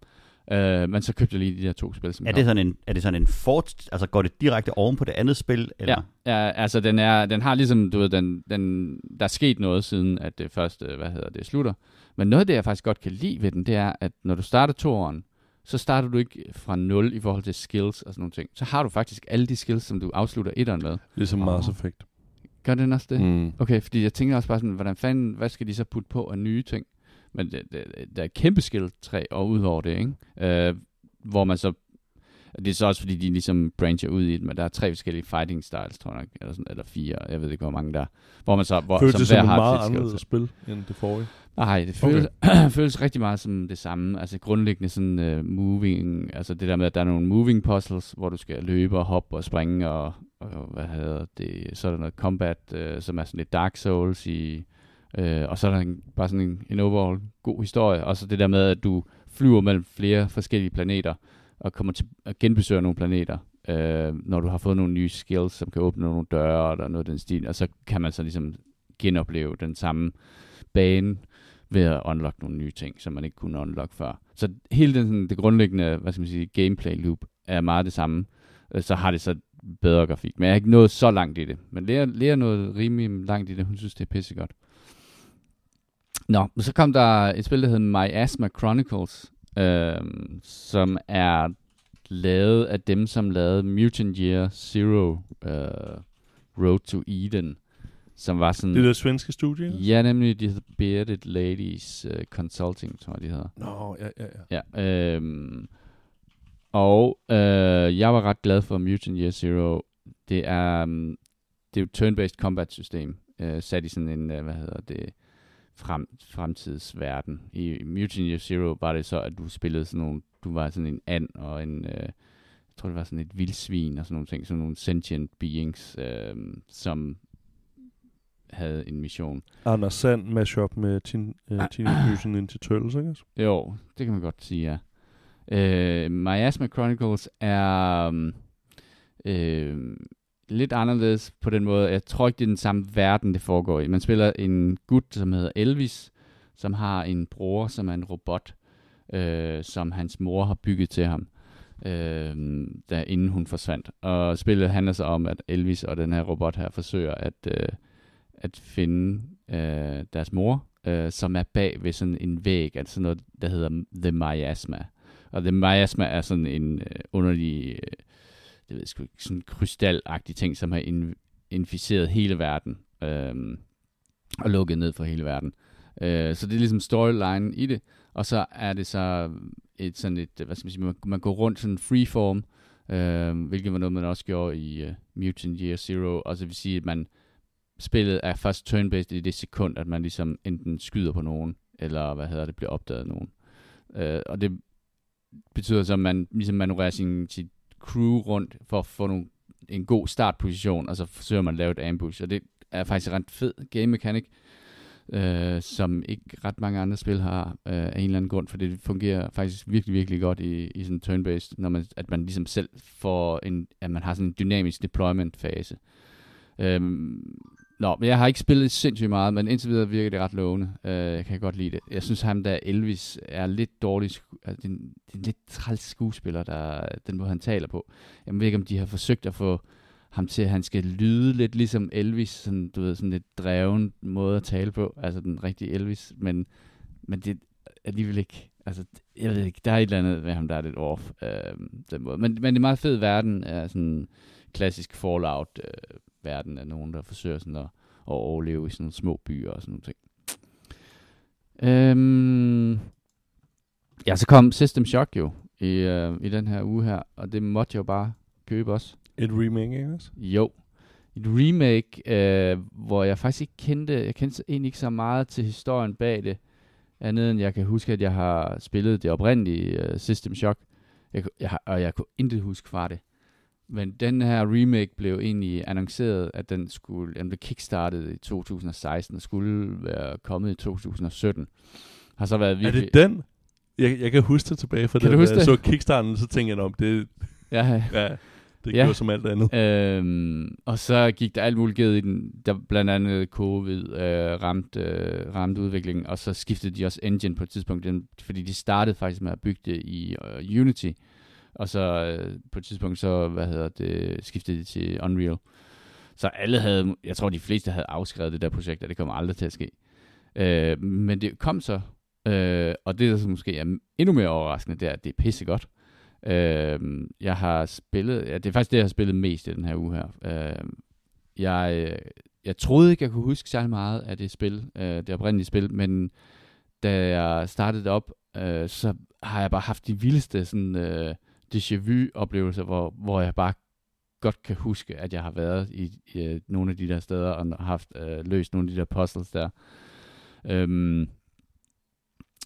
men så købte jeg lige de der to spil, som Er det sådan en, er det sådan en fort, altså går det direkte oven på det andet spil? Eller? Ja, ja, altså den, er, den har ligesom, du ved, den, den, der er sket noget siden, at det første, hvad hedder det, slutter. Men noget af det, jeg faktisk godt kan lide ved den, det er, at når du starter toeren, så starter du ikke fra 0 i forhold til skills og sådan nogle ting. Så har du faktisk alle de skills, som du afslutter etteren med. Ligesom Åh. Mars Effect. Gør den også det? Mm. Okay, fordi jeg tænker også bare sådan, hvordan fanden, hvad skal de så putte på af nye ting? Men det, det, der er et kæmpe skill træ og ud over det, ikke? Øh, hvor man så, det er så også fordi, de ligesom brancher ud i det, men der er tre forskellige fighting styles, tror jeg nok, eller, sådan, eller fire, jeg ved ikke, hvor mange der er. Hvor man så, hvor, Føles det som et meget anderledes spil, end det forrige? Nej, det føles, okay. (clears throat) føles rigtig meget som det samme. Altså grundlæggende sådan uh, moving, altså det der med, at der er nogle moving puzzles, hvor du skal løbe og hoppe og springe, og, og hvad hedder det, så er der noget combat, uh, som er sådan lidt Dark Souls i, Øh, og så er der en, bare sådan en, en overall god historie, og så det der med, at du flyver mellem flere forskellige planeter, og kommer til at genbesøge nogle planeter, øh, når du har fået nogle nye skills, som kan åbne nogle døre, eller noget af den stil, og så kan man så ligesom genopleve den samme bane, ved at unlock nogle nye ting, som man ikke kunne unlock før. Så hele den, sådan, det grundlæggende, hvad skal man sige, gameplay loop er meget det samme. Øh, så har det så bedre grafik. Men jeg har ikke nået så langt i det. Men Lea, Lea noget rimelig langt i det. Hun synes, det er pissegodt. Nå, så kom der et spil, der hedder My Asthma Chronicles, øh, som er lavet af dem, som lavede Mutant Year Zero øh, Road to Eden, som var sådan... Det er det svenske studie? Ja, nemlig, de hedder Bearded Ladies uh, Consulting, tror jeg, de hedder. Nå, ja, ja, ja. Ja, øhm, og øh, jeg var ret glad for Mutant Year Zero. Det er, um, det er jo turn-based combat system, øh, sat i sådan en, øh, hvad hedder det, frem, fremtidsverden. I, Year Zero var det så, at du spillede sådan nogle, du var sådan en and og en, øh, jeg tror det var sådan et vildsvin og sådan nogle ting, sådan nogle sentient beings, øh, som havde en mission. Anders Sand mashup med teen, uh, Teenage Mutant Ninja Turtles, ikke? Jo, det kan man godt sige, ja. Øh, Miasma Chronicles er øh, lidt anderledes på den måde. Jeg tror ikke, det er den samme verden, det foregår i. Man spiller en gut, som hedder Elvis, som har en bror, som er en robot, øh, som hans mor har bygget til ham, øh, da inden hun forsvandt. Og spillet handler så om, at Elvis og den her robot her forsøger at, øh, at finde øh, deres mor, øh, som er bag ved sådan en væg, altså noget, der hedder The Miasma. Og The Miasma er sådan en øh, underlig, øh, det ved jeg sgu ikke, sådan krystalagtig ting, som har in- inficeret hele verden, øh, og lukket ned for hele verden. Øh, så det er ligesom storyline i det, og så er det så et sådan et, hvad skal man sige, man, man går rundt sådan freeform, øh, hvilket var noget, man også gjorde i uh, Mutant Year Zero, og så vil sige, at man spillet er først turn-based i det sekund, at man ligesom enten skyder på nogen, eller hvad hedder det, bliver opdaget af nogen. Øh, og det betyder så, at man ligesom manøvrerer sin, sit crew rundt for at få nogle, en god startposition, og så forsøger man at lave et ambush. Og det er faktisk en ret fed game mechanic. øh, som ikke ret mange andre spil har øh, af en eller anden grund, for det fungerer faktisk virkelig, virkelig godt i, i sådan turn-based, når man, at man ligesom selv får en, at man har sådan en dynamisk deployment-fase. Øhm, Nå, men jeg har ikke spillet sindssygt meget, men indtil videre virker det ret lovende. Uh, jeg kan godt lide det. Jeg synes, ham der Elvis er lidt dårlig, altså, det, er en, det er en lidt træls skuespiller, der, den måde han taler på. Jeg ved ikke, om de har forsøgt at få ham til, at han skal lyde lidt ligesom Elvis, sådan, du ved, sådan lidt dreven måde at tale på, altså den rigtige Elvis, men, men det er alligevel ikke, altså, jeg ved ikke, der er et eller andet ved ham, der er lidt off, uh, den måde. Men, men det er meget fed verden, er sådan klassisk Fallout, uh, verden af nogen, der forsøger sådan at, at overleve i sådan nogle små byer og sådan nogle ting. Øhm, ja, så kom System Shock jo i, øh, i den her uge her, og det måtte jeg jo bare købe også. Et remake, ikke også? Jo. Et remake, øh, hvor jeg faktisk ikke kendte, jeg kendte egentlig ikke så meget til historien bag det, andet end jeg kan huske, at jeg har spillet det oprindelige uh, System Shock, jeg, jeg, og jeg kunne intet huske fra det. Men den her remake blev egentlig annonceret, at den skulle, den blev kickstartet i 2016 og skulle være kommet i 2017. Har så været virkelig... Er det den? Jeg, jeg kan huske det tilbage fra Kan den, du huske jeg det? så kickstarten, så tænkte jeg om det, Ja, ja, det Ja. gjorde som alt andet. Øhm, og så gik der alt muligt i den. Der blandt andet covid øh, ramte, øh, ramte udviklingen, og så skiftede de også engine på et tidspunkt, den, fordi de startede faktisk med at bygge det i øh, Unity, og så øh, på et tidspunkt så, hvad hedder det, skiftede de til Unreal. Så alle havde, jeg tror de fleste havde afskrevet det der projekt, og det kommer aldrig til at ske. Øh, men det kom så, øh, og det der så måske er endnu mere overraskende, det er, at det er pissegodt. Øh, jeg har spillet, ja, det er faktisk det, jeg har spillet mest i den her uge her. Øh, jeg, jeg troede ikke, jeg kunne huske særlig meget af det spil, øh, det oprindelige spil, men da jeg startede det op, øh, så har jeg bare haft de vildeste sådan, øh, déjà vu-oplevelser, hvor, hvor jeg bare godt kan huske, at jeg har været i, i øh, nogle af de der steder og haft øh, løst nogle af de der puzzles der. Øhm,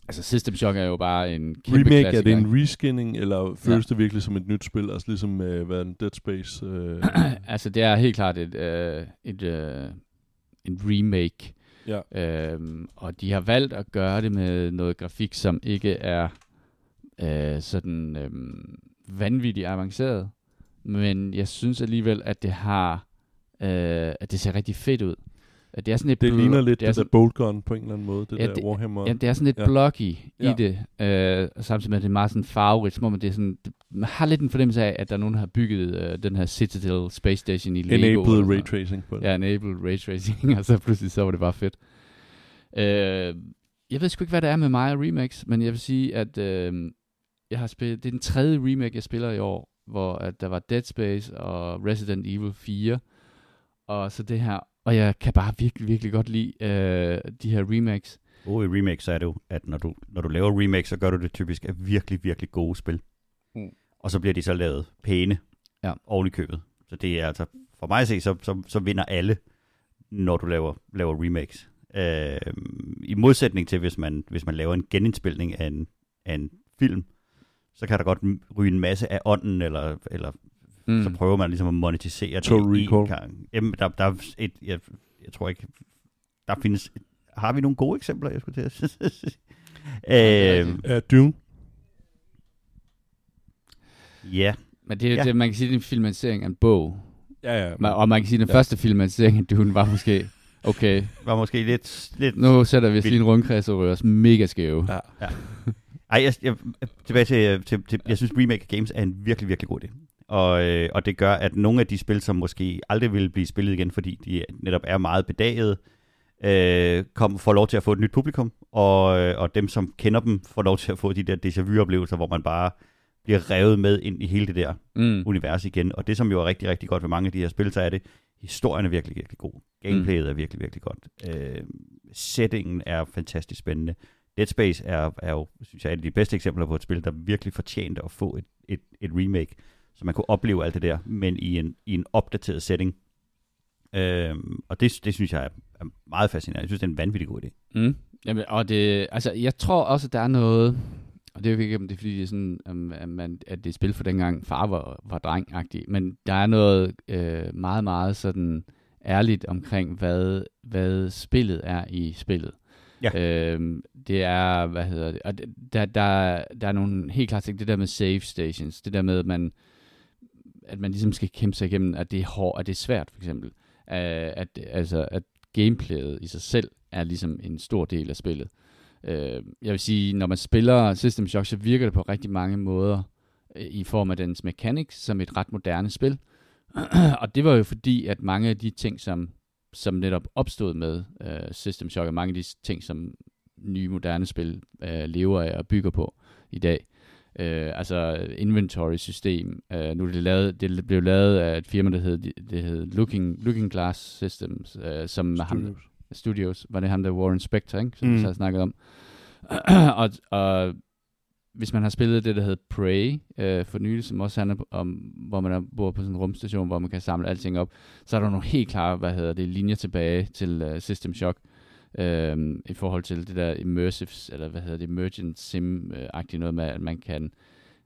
altså System Shock er jo bare en kæmpe Remake, er klassiker, det ikke? en reskinning, eller føles det virkelig som et nyt spil? Altså ligesom øh, hvad er den, Dead Space? Øh, (clears throat) altså, det er helt klart et, øh, et, øh, en remake. ja. Øhm, og de har valgt at gøre det med noget grafik, som ikke er øh, sådan øh, vanvittigt avanceret. Men jeg synes alligevel, at det har øh, at det ser rigtig fedt ud. At det er sådan et Det bl- ligner lidt det det, sådan, der Boltgun på en eller anden måde, det Ja, der det- Warhammer. Ja, det er sådan lidt Ja. blocky Ja. i det, øh, samtidig med, at det er meget sådan farverigt, som om det er sådan, det, man har lidt en fornemmelse af, at der er nogen, der har bygget øh, den her Citadel Space Station i Lego. Enabled ray tracing på det. Ja, enabled ray tracing, (laughs) og så pludselig så var det bare fedt. Øh, jeg ved sgu ikke, hvad det er med mig og remakes, men jeg vil sige, at øh, jeg har spillet, det er den tredje remake, jeg spiller i år, hvor at der var Dead Space og Resident Evil 4, og så det her, og jeg kan bare virkelig, virkelig godt lide øh, de her remakes. Og i remake, så er det jo, at når du, når du laver remake, så gør du det typisk af virkelig, virkelig gode spil. Mm. Og så bliver de så lavet pæne Ja. oven i købet. Så det er altså, for mig at se, så, så, så vinder alle, når du laver, laver remakes. Øh, I modsætning til, hvis man, hvis man laver en genindspilning af en, af en film, så kan der godt ryge en masse af ånden, eller, eller mm. så prøver man ligesom at monetisere det Total en Recall. gang. Jamen, der, der er et, jeg, jeg tror ikke, der findes, har vi nogle gode eksempler, jeg skulle til at sige? (laughs) det øh. Ja, Dune. ja, Men det, Ja. ja. det, man kan sige, det er en filmatisering af en bog. Ja, ja. Ma- Og man kan sige, at den Ja. ja. første filmatisering af Dune var måske, okay, var måske lidt... lidt nu sætter vi os lige en rundkreds og rører os mega skæve. Ja. (laughs) Ej, jeg, jeg, tilbage til, til, til, jeg synes Remake Games er en virkelig, virkelig god idé. Og, øh, og det gør, at nogle af de spil, som måske aldrig vil blive spillet igen, fordi de netop er meget bedaget, øh, kom, får lov til at få et nyt publikum, og, øh, og dem, som kender dem, får lov til at få de der déjà vu-oplevelser, hvor man bare bliver revet med ind i hele det der Mm. univers igen. Og det, som jo er rigtig, rigtig godt ved mange af de her spil, så er det, historien er virkelig, virkelig god. Gameplayet mm. er virkelig, virkelig godt. Øh, settingen er fantastisk spændende. Dead Space er, er jo, synes jeg, et af de bedste eksempler på et spil, der virkelig fortjente at få et, et, et remake, så man kunne opleve alt det der, men i en, i en opdateret setting. Øhm, og det, det synes jeg er, er meget fascinerende. Jeg synes, det er en vanvittig god idé. Mm. Jamen, og det, altså, jeg tror også, at der er noget, og det er jo ikke, om det er fordi, det er sådan, at, man, at det er spil for dengang far var, var drengagtig, men der er noget øh, meget, meget sådan ærligt omkring, hvad, hvad spillet er i spillet. Ja. Øhm, det er, hvad hedder det, og det- der, der, der er nogle helt klart ting, det der med save stations, det der med, at man, at man ligesom skal kæmpe sig igennem, at det er hårdt, at det er svært, for eksempel. Uh, at, altså, at gameplayet i sig selv er ligesom en stor del af spillet. Øh, jeg vil sige, når man spiller System Shock, så virker det på rigtig mange måder øh, i form af dens mechanics som et ret moderne spil. (clears throat) og det var jo fordi, at mange af de ting, som, som netop opstod med uh, System Shock, og mange af de ting, som nye moderne spil uh, lever af og bygger på i dag, Uh, altså inventory-system. Uh, nu er det lavet, det blev lavet af et firma, der hed, det hed Looking, Looking Glass Systems, uh, som ham, Studios. Studios, var det ham der Warren Spector, ikke? som mm. vi så har snakket om. (clears throat) og, og hvis man har spillet det, der hedder Prey øh, for nylig, som også handler om, hvor man er, bor på sådan en rumstation, hvor man kan samle alting op, så er der nogle helt klare, hvad hedder det, linjer tilbage til øh, System Shock, øh, i forhold til det der immersive, eller hvad hedder det, emergent sim-agtigt øh, noget med, at man kan,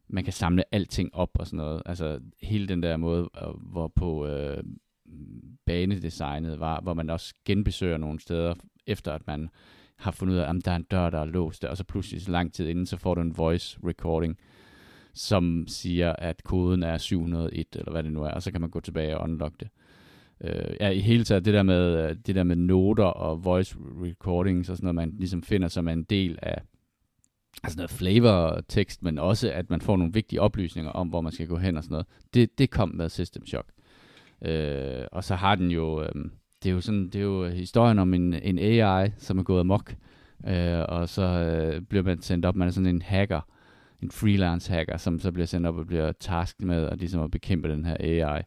man kan samle alting op og sådan noget. Altså hele den der måde, øh, hvorpå øh, banedesignet var, hvor man også genbesøger nogle steder, efter at man har fundet ud af, at der er en dør, der er låst, og så pludselig så lang tid inden, så får du en voice recording, som siger, at koden er 701, eller hvad det nu er, og så kan man gå tilbage og unlock det. Øh, ja, i hele taget, det der, med, øh, det der med noter og voice recordings og sådan noget, man ligesom finder som en del af altså noget flavor-tekst, men også, at man får nogle vigtige oplysninger om, hvor man skal gå hen og sådan noget. Det, det kom med System Shock. Øh, og så har den jo, øh, det er jo sådan, det er jo øh, historien om en, en AI, som er gået amok, øh, og så øh, bliver man sendt op, man er sådan en hacker, en freelance hacker, som så bliver sendt op og bliver tasket med at, ligesom at bekæmpe den her AI.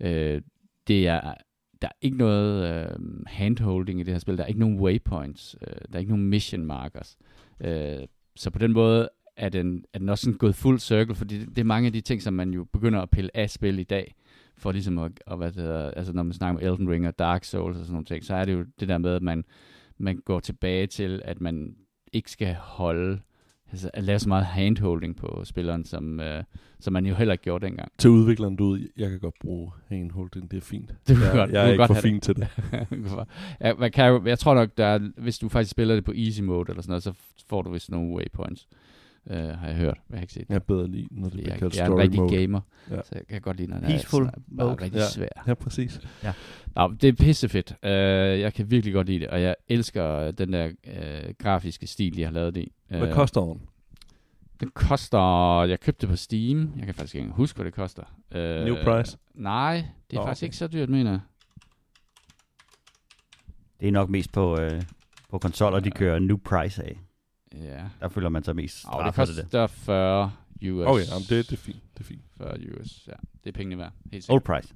Øh, det er, der er ikke noget øh, handholding i det her spil, der er ikke nogen waypoints, øh, der er ikke nogen mission markers. Øh, så på den måde er den, er den også sådan gået full circle, fordi det, det er mange af de ting, som man jo begynder at pille af spil i dag, for ligesom at, at hvad det hedder, altså når man snakker om Elden Ring og Dark Souls og sådan nogle ting, så er det jo det der med, at man, man går tilbage til, at man ikke skal holde, altså at lave så meget handholding på spilleren, som, øh, som man jo heller ikke gjorde dengang. Til udvikleren derude, jeg kan godt bruge handholding, det er fint. (laughs) Du kan jeg, godt- jeg du er ikke godt for fin til det. (laughs) ja, man kan jo, jeg tror nok, der er, hvis du faktisk spiller det på easy mode eller sådan noget, så får du vist nogle waypoints. Uh, har jeg hørt. Jeg har ikke set det. Jeg er bedre lige, når det bliver jeg, kaldt jeg er en story rigtig mode. gamer, Ja. så jeg kan godt lide, når den Peaceful er sådan, bare mode. rigtig Ja. svær. Ja, præcis. Nå, det er pissefedt. Uh, jeg kan virkelig godt lide det, og jeg elsker den der uh, grafiske stil, de har lavet det i. Hvad Øh, koster den? Den koster... Jeg købte det på Steam. Jeg kan faktisk ikke huske, hvad det koster. Uh, New price? Nej, det er Nå, faktisk okay. ikke så dyrt, mener jeg. Det er nok mest på, øh, på konsoller, de kører new price af. Ja. Der føler man sig mest det straffet af det. koster 40 US. Okay, jamen, det, det er fint. Det er fint. 40 US, ja. Det er pengene værd. Helt Old sikkert. price.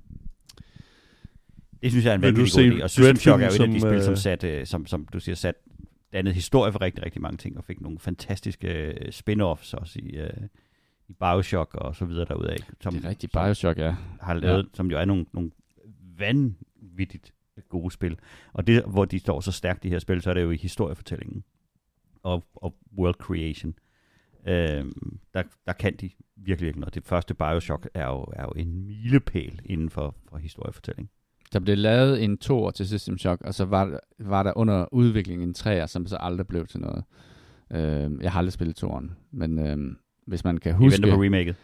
Det synes jeg er en vanvittig god idé. Og System Shock er jo et af de spil, som, sat, øh, som, som du siger, sat dannet historie for rigtig, rigtig mange ting, og fik nogle fantastiske øh, spin-offs også i, øh, i Bioshock og så videre derudaf. Som, Det er rigtigt. Bioshock, ja. har lavet, ja. som jo er nogle, nogle vanvittigt gode spil. Og det, hvor de står så stærkt, de her spil, så er det jo i historiefortællingen og, og world creation. Øhm, der, der kan de virkelig ikke noget. Det første Bioshock er jo, er jo en milepæl inden for, for historiefortælling. Der blev lavet en toer til System Shock, og så var, var der under udvikling en treer, som så aldrig blev til noget. Øh, jeg har aldrig spillet toeren, men øh, hvis man kan Vi huske... venter på remaket.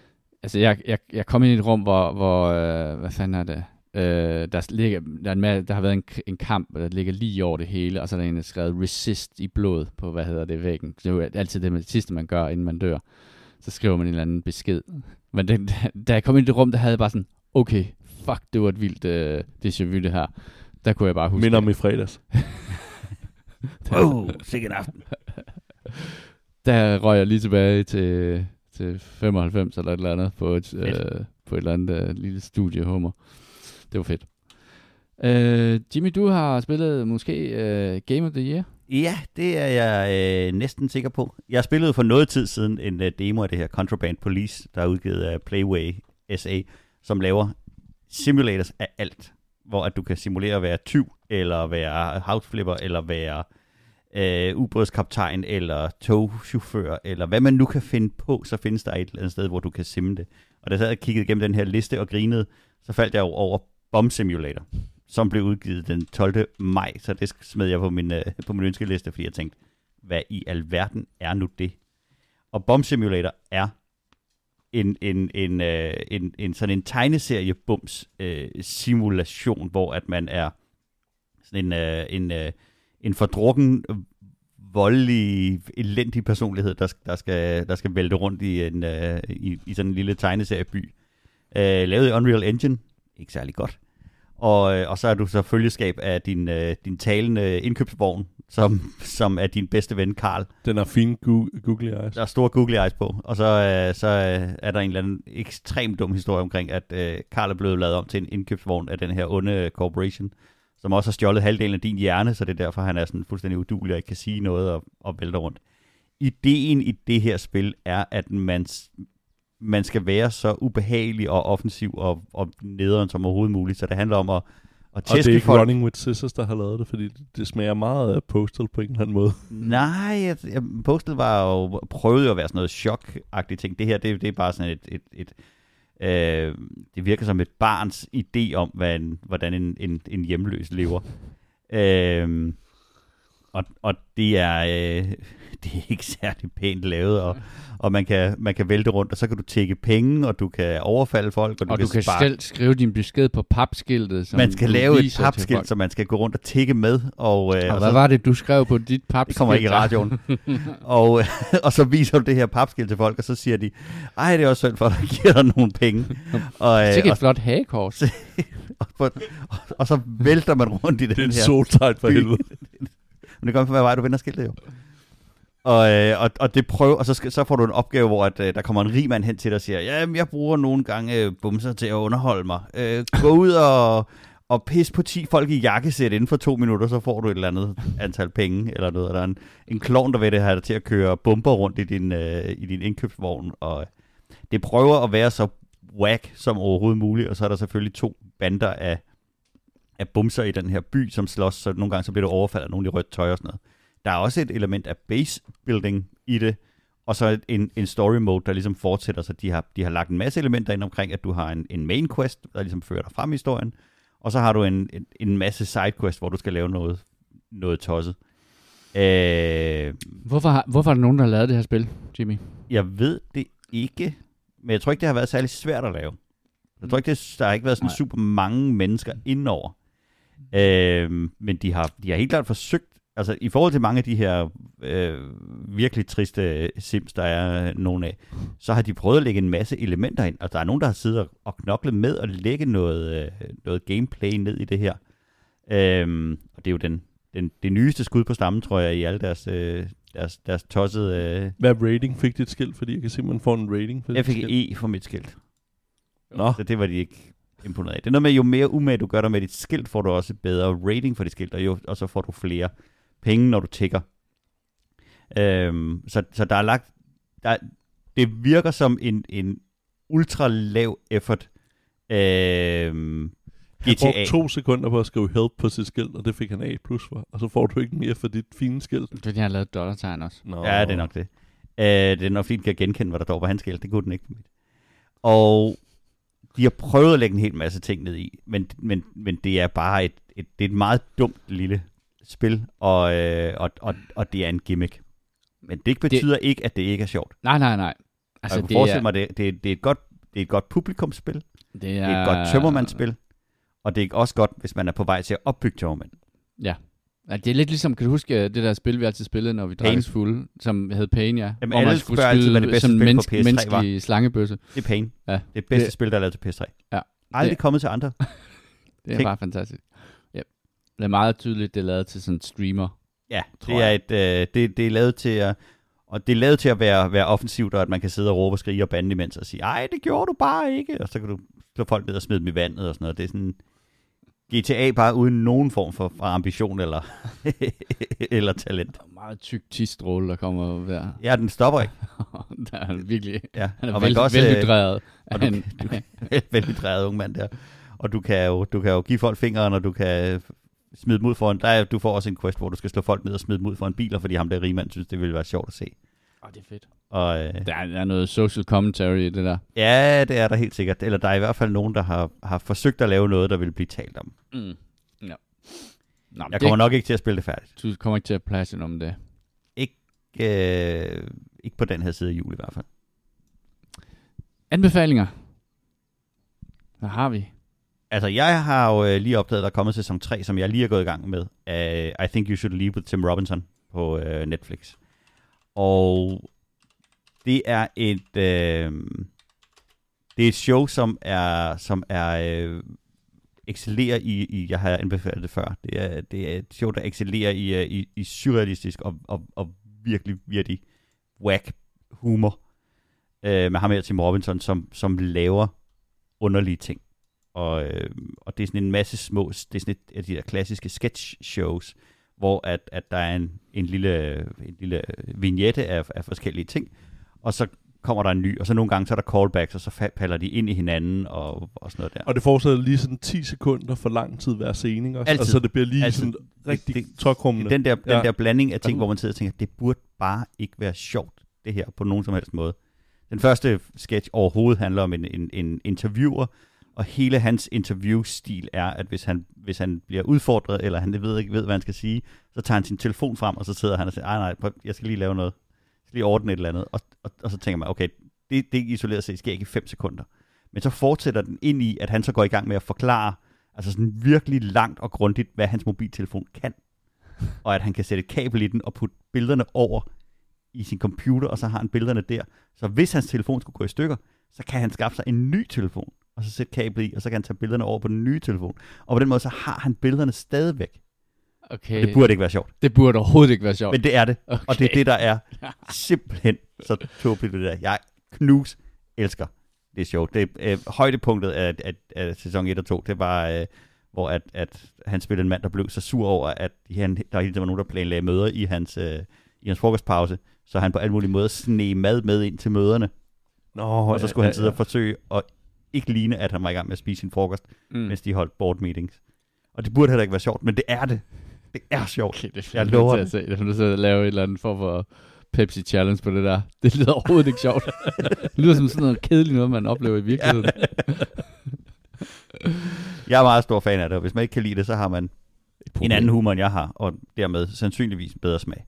Altså, jeg, jeg, jeg kom ind i et rum, hvor, hvor øh, hvad fanden er det? Øh, der, ligger, der, er en, der har været en, en kamp, der ligger lige over det hele, og så er der en, der skrevet resist i blod på, hvad hedder det, væggen. Det er jo altid det, det sidste, man gør, inden man dør. Så skriver man en eller anden besked. Men den, (laughs) da jeg kom ind i det rum, der havde jeg bare sådan, okay, fuck, det var et vildt øh, déjà vu, det her. Der kunne jeg bare huske... Minder om i fredags. (laughs) Wow, sikke en aften. (laughs) der røg jeg lige tilbage til, til 95 eller et eller andet på et, øh, på et eller andet øh, lille studiehummer. Det var fedt. Øh, Jimmy, du har spillet måske øh, Game of the Year. Ja, det er jeg øh, næsten sikker på. Jeg spillede for noget tid siden en øh, demo af det her Contraband Police, der er udgivet af Playway SA, som laver simulators af alt. Hvor at du kan simulere at være tyv, eller være houseflipper, eller være øh, ubådskaptajn, eller togchauffør, eller hvad man nu kan finde på, så findes der et eller andet sted, hvor du kan simme det. Og da jeg sad og kiggede igennem den her liste og grinede, så faldt jeg jo over Bomb Simulator, som blev udgivet den 12. maj, så det smed jeg på min, øh, (laughs) på min ønskeliste, fordi jeg tænkte, hvad i alverden er nu det? Og Bomb Simulator er en, en, en, øh, en, en sådan en tegneserie bums øh, simulation, hvor at man er sådan en, øh, en, øh, en fordrukken, voldelig, elendig personlighed, der, der, skal, der skal vælte rundt i, en, øh, i, i sådan en lille tegneserieby. Øh, lavet i Unreal Engine, ikke særlig godt. Og, øh, og så er du så følgeskab af din, øh, din talende indkøbsvogn, som, som er din bedste ven, Karl. Den har fine gu- googly eyes. Der er store googly eyes på. Og så, øh, så øh, er der en eller anden ekstremt dum historie omkring, at øh, Karl er blevet lavet om til en indkøbsvogn af den her onde corporation, som også har stjålet halvdelen af din hjerne, så det er derfor, han er sådan fuldstændig udulig og ikke kan sige noget og, og vælter rundt. Ideen i det her spil er, at man, man skal være så ubehagelig og offensiv og, og nederen som overhovedet muligt, så det handler om at, at Og det tæske er ikke folk. Running with Scissors, der har lavet det, fordi det, det smager meget af Postal på en eller anden måde. (laughs) Nej, jeg, jeg, Postal var jo, prøvede jo at være sådan noget chok-agtigt ting. Det her, det, det er bare sådan et, et, et øh, det virker som et barns idé om, hvad en, hvordan en, en, en hjemløs lever. (laughs) Øh, og, og det er, øh, (laughs) det er ikke særlig pænt lavet, og, og man, kan, man kan vælte rundt, og så kan du tække penge, og du kan overfalde folk, og du Og kan, du kan sparke selv skrive din besked på papskiltet. Som man skal lave et papskilt, så man skal gå rundt og tække med. Og, øh, Og og hvad så, var det, du skrev på dit papskilt? det kommer ikke i radioen. (laughs) og, øh, (laughs) og så viser du det her papskilt til folk, og så siger de, ej, det er også synd for, at der giver dig nogle penge. Og, øh, og, et flot hagekors. og, og, og, og så vælter man rundt i den Det er her en soltegn for helvede. Men det kommer for, hvad vej du vender skiltet jo. Og, øh, og, og det prøver, og så, skal, så får du en opgave, hvor at, øh, der kommer en rig mand hen til dig og siger, ja, jeg bruger nogle gange øh, bumser til at underholde mig. Øh, gå ud og, og pis på 10 folk i jakkesæt inden for to minutter, så får du et eller andet antal penge, eller noget. Der er en, en klovn, der vil det have dig til at køre bomber rundt i din, øh, i din indkøbsvogn, og øh, det prøver at være så whack som overhovedet muligt, og så er der selvfølgelig to bander af, af bumser i den her by, som slås, så nogle gange så bliver du overfaldet af nogle i rødt tøj og sådan noget. Der er også et element af base building i det, og så en, en story mode, der ligesom fortsætter, så de har, de har lagt en masse elementer ind omkring, at du har en, en main quest, der ligesom fører dig frem i historien, og så har du en, en, en masse side quest, hvor du skal lave noget, noget tosset. Øh, Hvorfor, har, hvorfor er der nogen, der har lavet det her spil, Jimmy? jeg ved det ikke, men jeg tror ikke, det har været særlig svært at lave. Jeg tror ikke, det, der har ikke været sådan Nej. super mange mennesker indover. Øh, men de har, de har helt klart forsøgt, altså i forhold til mange af de her øh, virkelig triste sims, der er nogle af, så har de prøvet at lægge en masse elementer ind. Og der er nogen, der har siddet og knoklet med at lægge noget, øh, noget gameplay ned i det her. Øh, og det er jo den, den, det nyeste skud på stammen, tror jeg, i alle deres, øh, deres, deres tossede... Øh, Hvad rating fik dit skilt? Fordi jeg kan se, at man får en rating for jeg fik skilt. E for mit skilt. Nå, Så det var de ikke imponeret af. Det er noget med, jo mere umage du gør dig med dit skilt, får du også et bedre rating for dit skilt, og, jo, og så får du flere penge, når du tigger. Øhm, så, så der er lagt... Der, det virker som en, en ultra lav effort øhm, han GTA. brugte to sekunder på at skrive help på sit skilt, og det fik han A plus for. Og så får du ikke mere for dit fine skilt. Det er, fordi, lavet et dollartegn også. Nå. Ja, det er nok det. Øh, det er nok fint, kan genkende, hvad der står på hans skilt. Det kunne den ikke på mit. Og de har prøvet at lægge en hel masse ting ned i, men, men, men det er bare et, et, det er et meget dumt lille spil, og, øh, og, og, og det er en gimmick. Men det betyder det, ikke, at det ikke er sjovt. Nej, nej, nej. Altså, jeg kunne det forestille er, mig, det, det, det, er et godt, det er et godt publikumsspil, det er, det er et godt tømmermandsspil, og det er også godt, hvis man er på vej til at opbygge tømmermænd. Ja. Ja. Det er lidt ligesom, kan du huske øh, det der spil, vi altid spillede, når vi drak os fulde, som hed Pain, ja. Jamen, Hvor alle man skulle spørger altid, hvad det bedste sådan spil på menneske, PS3 menneskelig slangebøsse. Det er Pain. Ja. Det er det bedste Det- spil, der er lavet til PS3. Ja. Aldrig Det- kommet til andre. (laughs) Det er Tænk- bare fantastisk. Ja. Det er meget tydeligt, det er lavet til sådan en streamer. Ja, tror det er, et, øh, det, det er lavet til at, og det er lavet til at være, være offensivt, og at man kan sidde og råbe og skrige og bande imens og sige, ej, det gjorde du bare ikke, og så kan du slå folk ned og smide dem i vandet og sådan noget. Det er sådan GTA bare uden nogen form for, for ambition eller, (laughs) eller talent. Der er meget tyk tistråle, der kommer der. Ja, den stopper ikke. (laughs) der er virkelig... Ja. Han er og vel, også, øh, velhydreret. og du, (laughs) du, vældig drejet ung mand der. Og du kan, jo, du kan jo give folk fingeren, og du kan smide dem ud for en... Der er, du får også en quest, hvor du skal slå folk ned og smide dem ud for en bil, fordi ham der rigmand synes, det ville være sjovt at se. Åh, det er fedt. Og, øh, Der er, der er noget social commentary i det der. Ja, det er der helt sikkert. Eller der er i hvert fald nogen, der har, har forsøgt at lave noget, der vil blive talt om. Mm. Nå, men Jeg det, kommer nok ikke til at spille det færdigt. du kommer ikke til at plads om det. Øh, ikke på den her side af jul i hvert fald. Anbefalinger. Hvad har vi? Altså, jeg har jo øh, lige opdaget, at der er kommet sæson 3, som jeg lige er gået i gang med. Uh, I Think You Should Leave with Tim Robinson på uh, Netflix. Og det er et... øh, det er et show, som er, som er øh, excellerer i, i, jeg har anbefalet det før, det er, det er et show, der excellerer i, øh, i, i surrealistisk og, og, og virkelig, virkelig whack humor. øh, med ham her, Tim Robinson, som, som laver underlige ting. Og, øh, og det er sådan en masse små, det er sådan et af de der klassiske sketch shows, hvor at, at der er en, en, lille, en lille vignette af, af forskellige ting, og så kommer der en ny, og så nogle gange så er der callbacks, og så fa- falder de ind i hinanden, og, og sådan noget der. Og det fortsætter lige sådan 10 sekunder for lang tid hver scene, ikke? Altid. Altså det bliver lige Altid. sådan rigtig Det- tokrummende. Den der, den der blanding af ting, hvor man sidder og tænker, det burde bare ikke være sjovt, det her, på nogen som helst måde. Den første sketch overhovedet handler om en, en, en interviewer, og hele hans interviewstil er, at hvis han, hvis han bliver udfordret, eller han ved ikke ved, hvad han skal sige, så tager han sin telefon frem, og så sidder han og siger, nej, nej, prøv, jeg skal lige lave noget. Jeg skal lige ordne et eller andet. Og, og, og så tænker man, okay, det, det isoleret set sker ikke i 5 sekunder. Men så fortsætter den ind i, at han så går i gang med at forklare, altså sådan virkelig langt og grundigt, hvad hans mobiltelefon kan. Og at han kan sætte et kabel i den og putte billederne over i sin computer, og så har han billederne der. Så hvis hans telefon skulle gå i stykker, så kan han skaffe sig en ny telefon, og så sætte kablet i, og så kan han tage billederne over på den nye telefon. Og på den måde, så har han billederne stadigvæk. Okay. Og det burde ikke være sjovt. det burde overhovedet ikke være sjovt. Men det er det. okay. Og det er det, der er (laughs) simpelthen så tåbeligt det der. Jeg knus elsker det show. Det øh, højdepunktet af, af, af sæson 1 og 2. Det var, øh, hvor at, at han spillede en mand, der blev så sur over, at han, der hele tiden var nogen, der planlagde møder i hans, øh, i hans frokostpause. Så han på alle mulige måder sne mad med ind til møderne. Nå, Og så skulle han sidde og forsøge at ikke ligne, at han var i gang med at spise sin frokost, mm. mens de holdt board meetings. Og det burde heller ikke være sjovt, men det er det. Det er sjovt. Okay, det er Jeg lover se. Jeg er nødt til at lave et eller andet form for Pepsi Challenge på det der. (laughs) Det lyder overhovedet ikke sjovt. det lyder som sådan noget kedeligt noget, man oplever i virkeligheden. (laughs) Jeg er meget stor fan af det, og hvis man ikke kan lide det, så har man en anden humor, end jeg har, og dermed sandsynligvis bedre smag.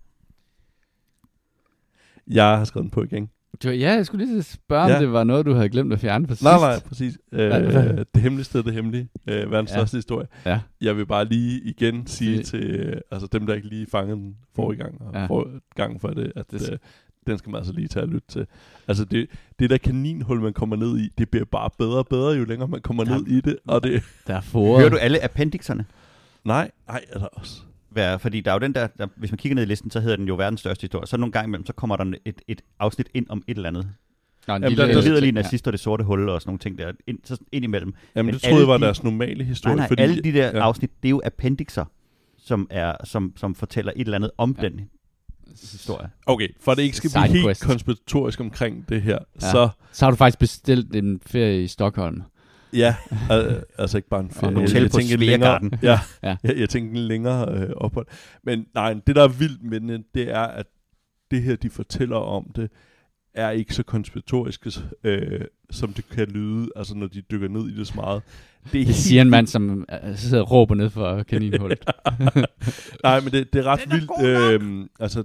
Jeg har skrevet den på igen. Du, ja, jeg skulle lige spørge, om Ja. det var noget, du havde glemt at fjerne for sidst. Nej, nej, præcis. Øh, det hemmelige sted, det hemmelige. Øh, verdens Ja. største historie. Ja. Jeg vil bare lige igen sige Sig- til øh, altså dem, der ikke lige fangede den forrige gang, og Ja. for, gang for det, at Det- det, øh, den skal man altså lige tage og lytte til. Altså det, det der kaninhul, man kommer ned i, det bliver bare bedre og bedre, jo længere man kommer Ja. ned i det. Og det, Der er foret. Hører du alle appendixerne? nej, nej, er der også. Hvad- Fordi der er jo den der, der, hvis man kigger ned i listen, så hedder den jo verdens største historie. Så nogle gange imellem, så kommer der et, et afsnit ind om et eller andet. Nå, en Jamen, der- Der der lider lige ja. nazister og det sorte hul og sådan nogle ting der. Ind, så ind imellem. Jamen, Men det troede jeg var de- deres normale historie. Nej, nej, fordi, alle de der ja. afsnit, det er jo appendixer, som, er, som, som fortæller et eller andet om Ja. ja. den historie. Okay, for at det ikke skal blive Side helt quest. konspiratorisk omkring det her, Ja. ja. så Så har du faktisk bestilt en ferie i Stockholm. Ja, al- altså ikke bare en ferie. en hotel på en længere, ja, Ja. Jeg, jeg tænkte en længere øh, ophold. Men nej, det der er vildt med det, det er, at det her, de fortæller om det, er ikke så konspiratorisk, øh, som det kan lyde, altså når de dykker ned i det så meget. Det, er Det siger en mand, som øh, sidder og råber ned for kaninhullet. (laughs) Nej, men det, det er ret Den er vildt. Øh, altså,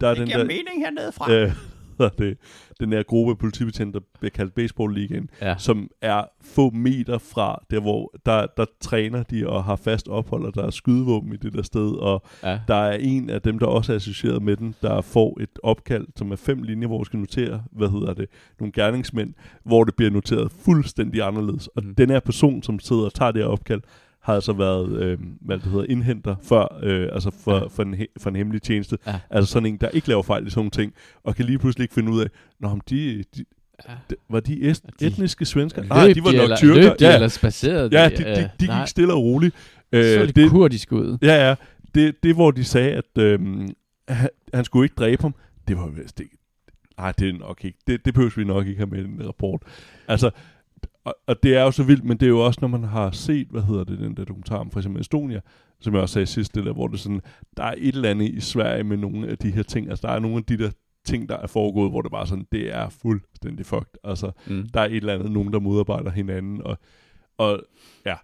der er Det den giver der... mening hernede fra. øh, hedder det, den her gruppe af politibetjente, der bliver kaldt baseballligaen, Ja. som er få meter fra der, hvor der, der træner de og har fast ophold, og der er skydevåben i det der sted, og ja. der er en af dem, der også er associeret med den, der får et opkald, som er fem linjer, hvor du skal notere, hvad hedder det, nogle gerningsmænd, hvor det bliver noteret fuldstændig anderledes. Og Mhm. den her person, som sidder og tager det her opkald, har altså været, øh, hvad det hedder, indhenter før, øh, altså for, Ja. for, en, for en hemmelig tjeneste. Ja. Altså sådan en, der ikke laver fejl i sådan nogle ting, og kan lige pludselig ikke finde ud af, Nå, men de, de, de var de, est, De- etniske svensker? Nej, de var nok eller, tyrker. Løb de ja, eller spacerede ja, de? de, de, de nej, gik stille og roligt. så Øh, det, det, kurdisk ud. ja, ja. Det, det, hvor de sagde, at øh, han, han skulle ikke dræbe ham, det var vist ikke. Nej, det er nok ikke. Det, det behøver vi nok ikke have med i den rapport. Altså, og, og det er jo så vildt, men det er jo også, når man har set, hvad hedder det, den der dokumentar om for eksempel Estonia, som jeg også sagde sidst, det der, hvor det sådan, der er et eller andet i Sverige med nogle af de her ting, altså der er nogle af de der ting, der er foregået, hvor det bare sådan, det er fuldstændig fucked. Altså, Mm. der er et eller andet, nogen der modarbejder hinanden, og, og ja.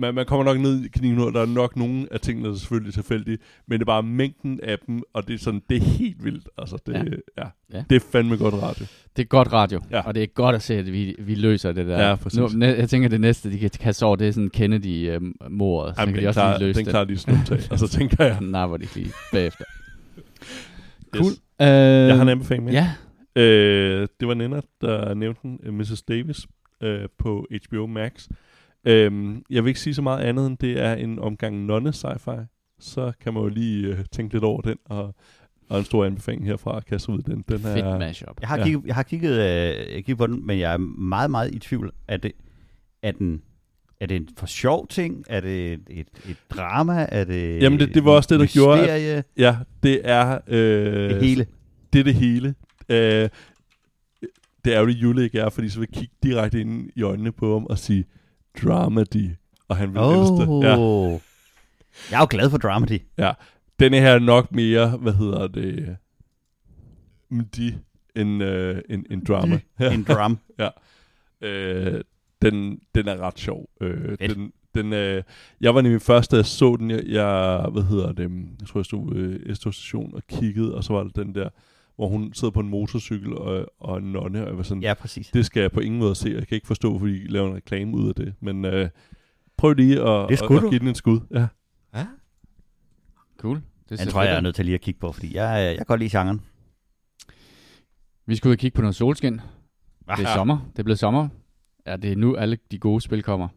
Man, man kommer nok ned i kniven, og der er nok nogle af tingene, der er selvfølgelig tilfældige, men det er bare mængden af dem, og det er sådan, det er helt vildt. Altså, det, ja. Ja, Ja. det er fandme godt radio. Det er godt radio, Ja. og det er godt at se, at vi, vi løser det der. Ja, præcis. nu, næ- jeg tænker, det næste, de kan kaste over, det er sådan Kennedy-mordet. så Jamen, kan de den, også klar, lige løse den det. klarer de snuptag, og så (laughs) tænker jeg, napper de lige bagefter. Yes. Cool. Uh, jeg har en anbefaling med. Ja, Øh, det var Nena, der nævnte den, øh, Mrs. Davis, øh, på HBO Max. Øh, jeg vil ikke sige så meget andet, end det er en omgang nonne sci-fi. Så kan man jo lige øh, tænke lidt over den, og, og en stor anbefaling herfra at kaste ud den. den fedt er, mashup. Ja. Jeg har, kigget, jeg har kigget, øh, kigget på den, men jeg er meget, meget i tvivl. Er det, er den, er det en for sjov ting? Er det et, et, et drama? Er det Jamen, det- det var også det, der gjorde, at-? Ja, det er... Øh, det hele. Det er det hele. Øh, det er jo det, Jule ikke er, fordi så vil jeg kigge direkte ind i øjnene på ham og sige, dramedy. Og han vil elske det. Ja. Oh. Jeg er jo glad for dramedy. Denne her er nok mere, hvad hedder det, mdi end, øh, end, end drama. Ja. En drum. (laughs) Øh, den, den er ret sjov. Øh, Fedt. den, den, øh, jeg var nemlig først, da jeg så den, jeg, jeg hvad hedder det, jeg tror, jeg stod ved Esto station og kiggede, og så var det den der, hvor hun sidder på en motorcykel og, og en nonne, og jeg var sådan, Ja, præcis. det skal jeg på ingen måde se, jeg kan ikke forstå, fordi I laver en reklame ud af det, men øh, prøv lige at, Det at, at give den en skud. Ja. Ja. Cool. Det Den ser tror jeg, jeg er nødt til lige at kigge på, fordi jeg, jeg kan godt lide genren. Vi skulle ud og kigge på noget solskin. Det er sommer. Det er blevet sommer. Ja, det er nu alle de gode spil kommer.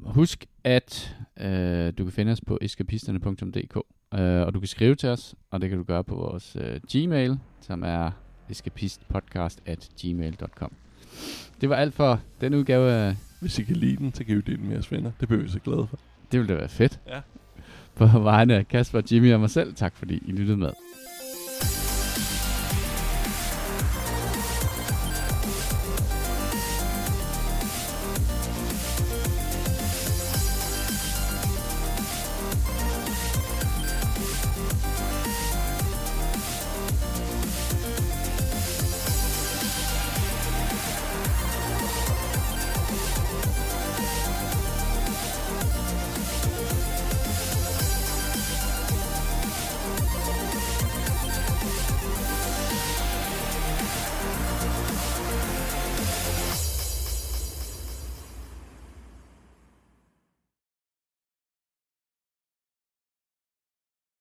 Husk, at øh, du kan finde os på eskapisterne.dk, øh, og du kan skrive til os, og det kan du gøre på vores øh, Gmail, som er eskapistpodcast at gmail.com. Det var alt for den udgave af... Hvis I kan lide den, så kan I dele den med jeres venner. Det bliver vi så glade for. Det ville da være fedt. Ja. På vegne af Kasper, Jimmy og mig selv, tak fordi I lyttede med.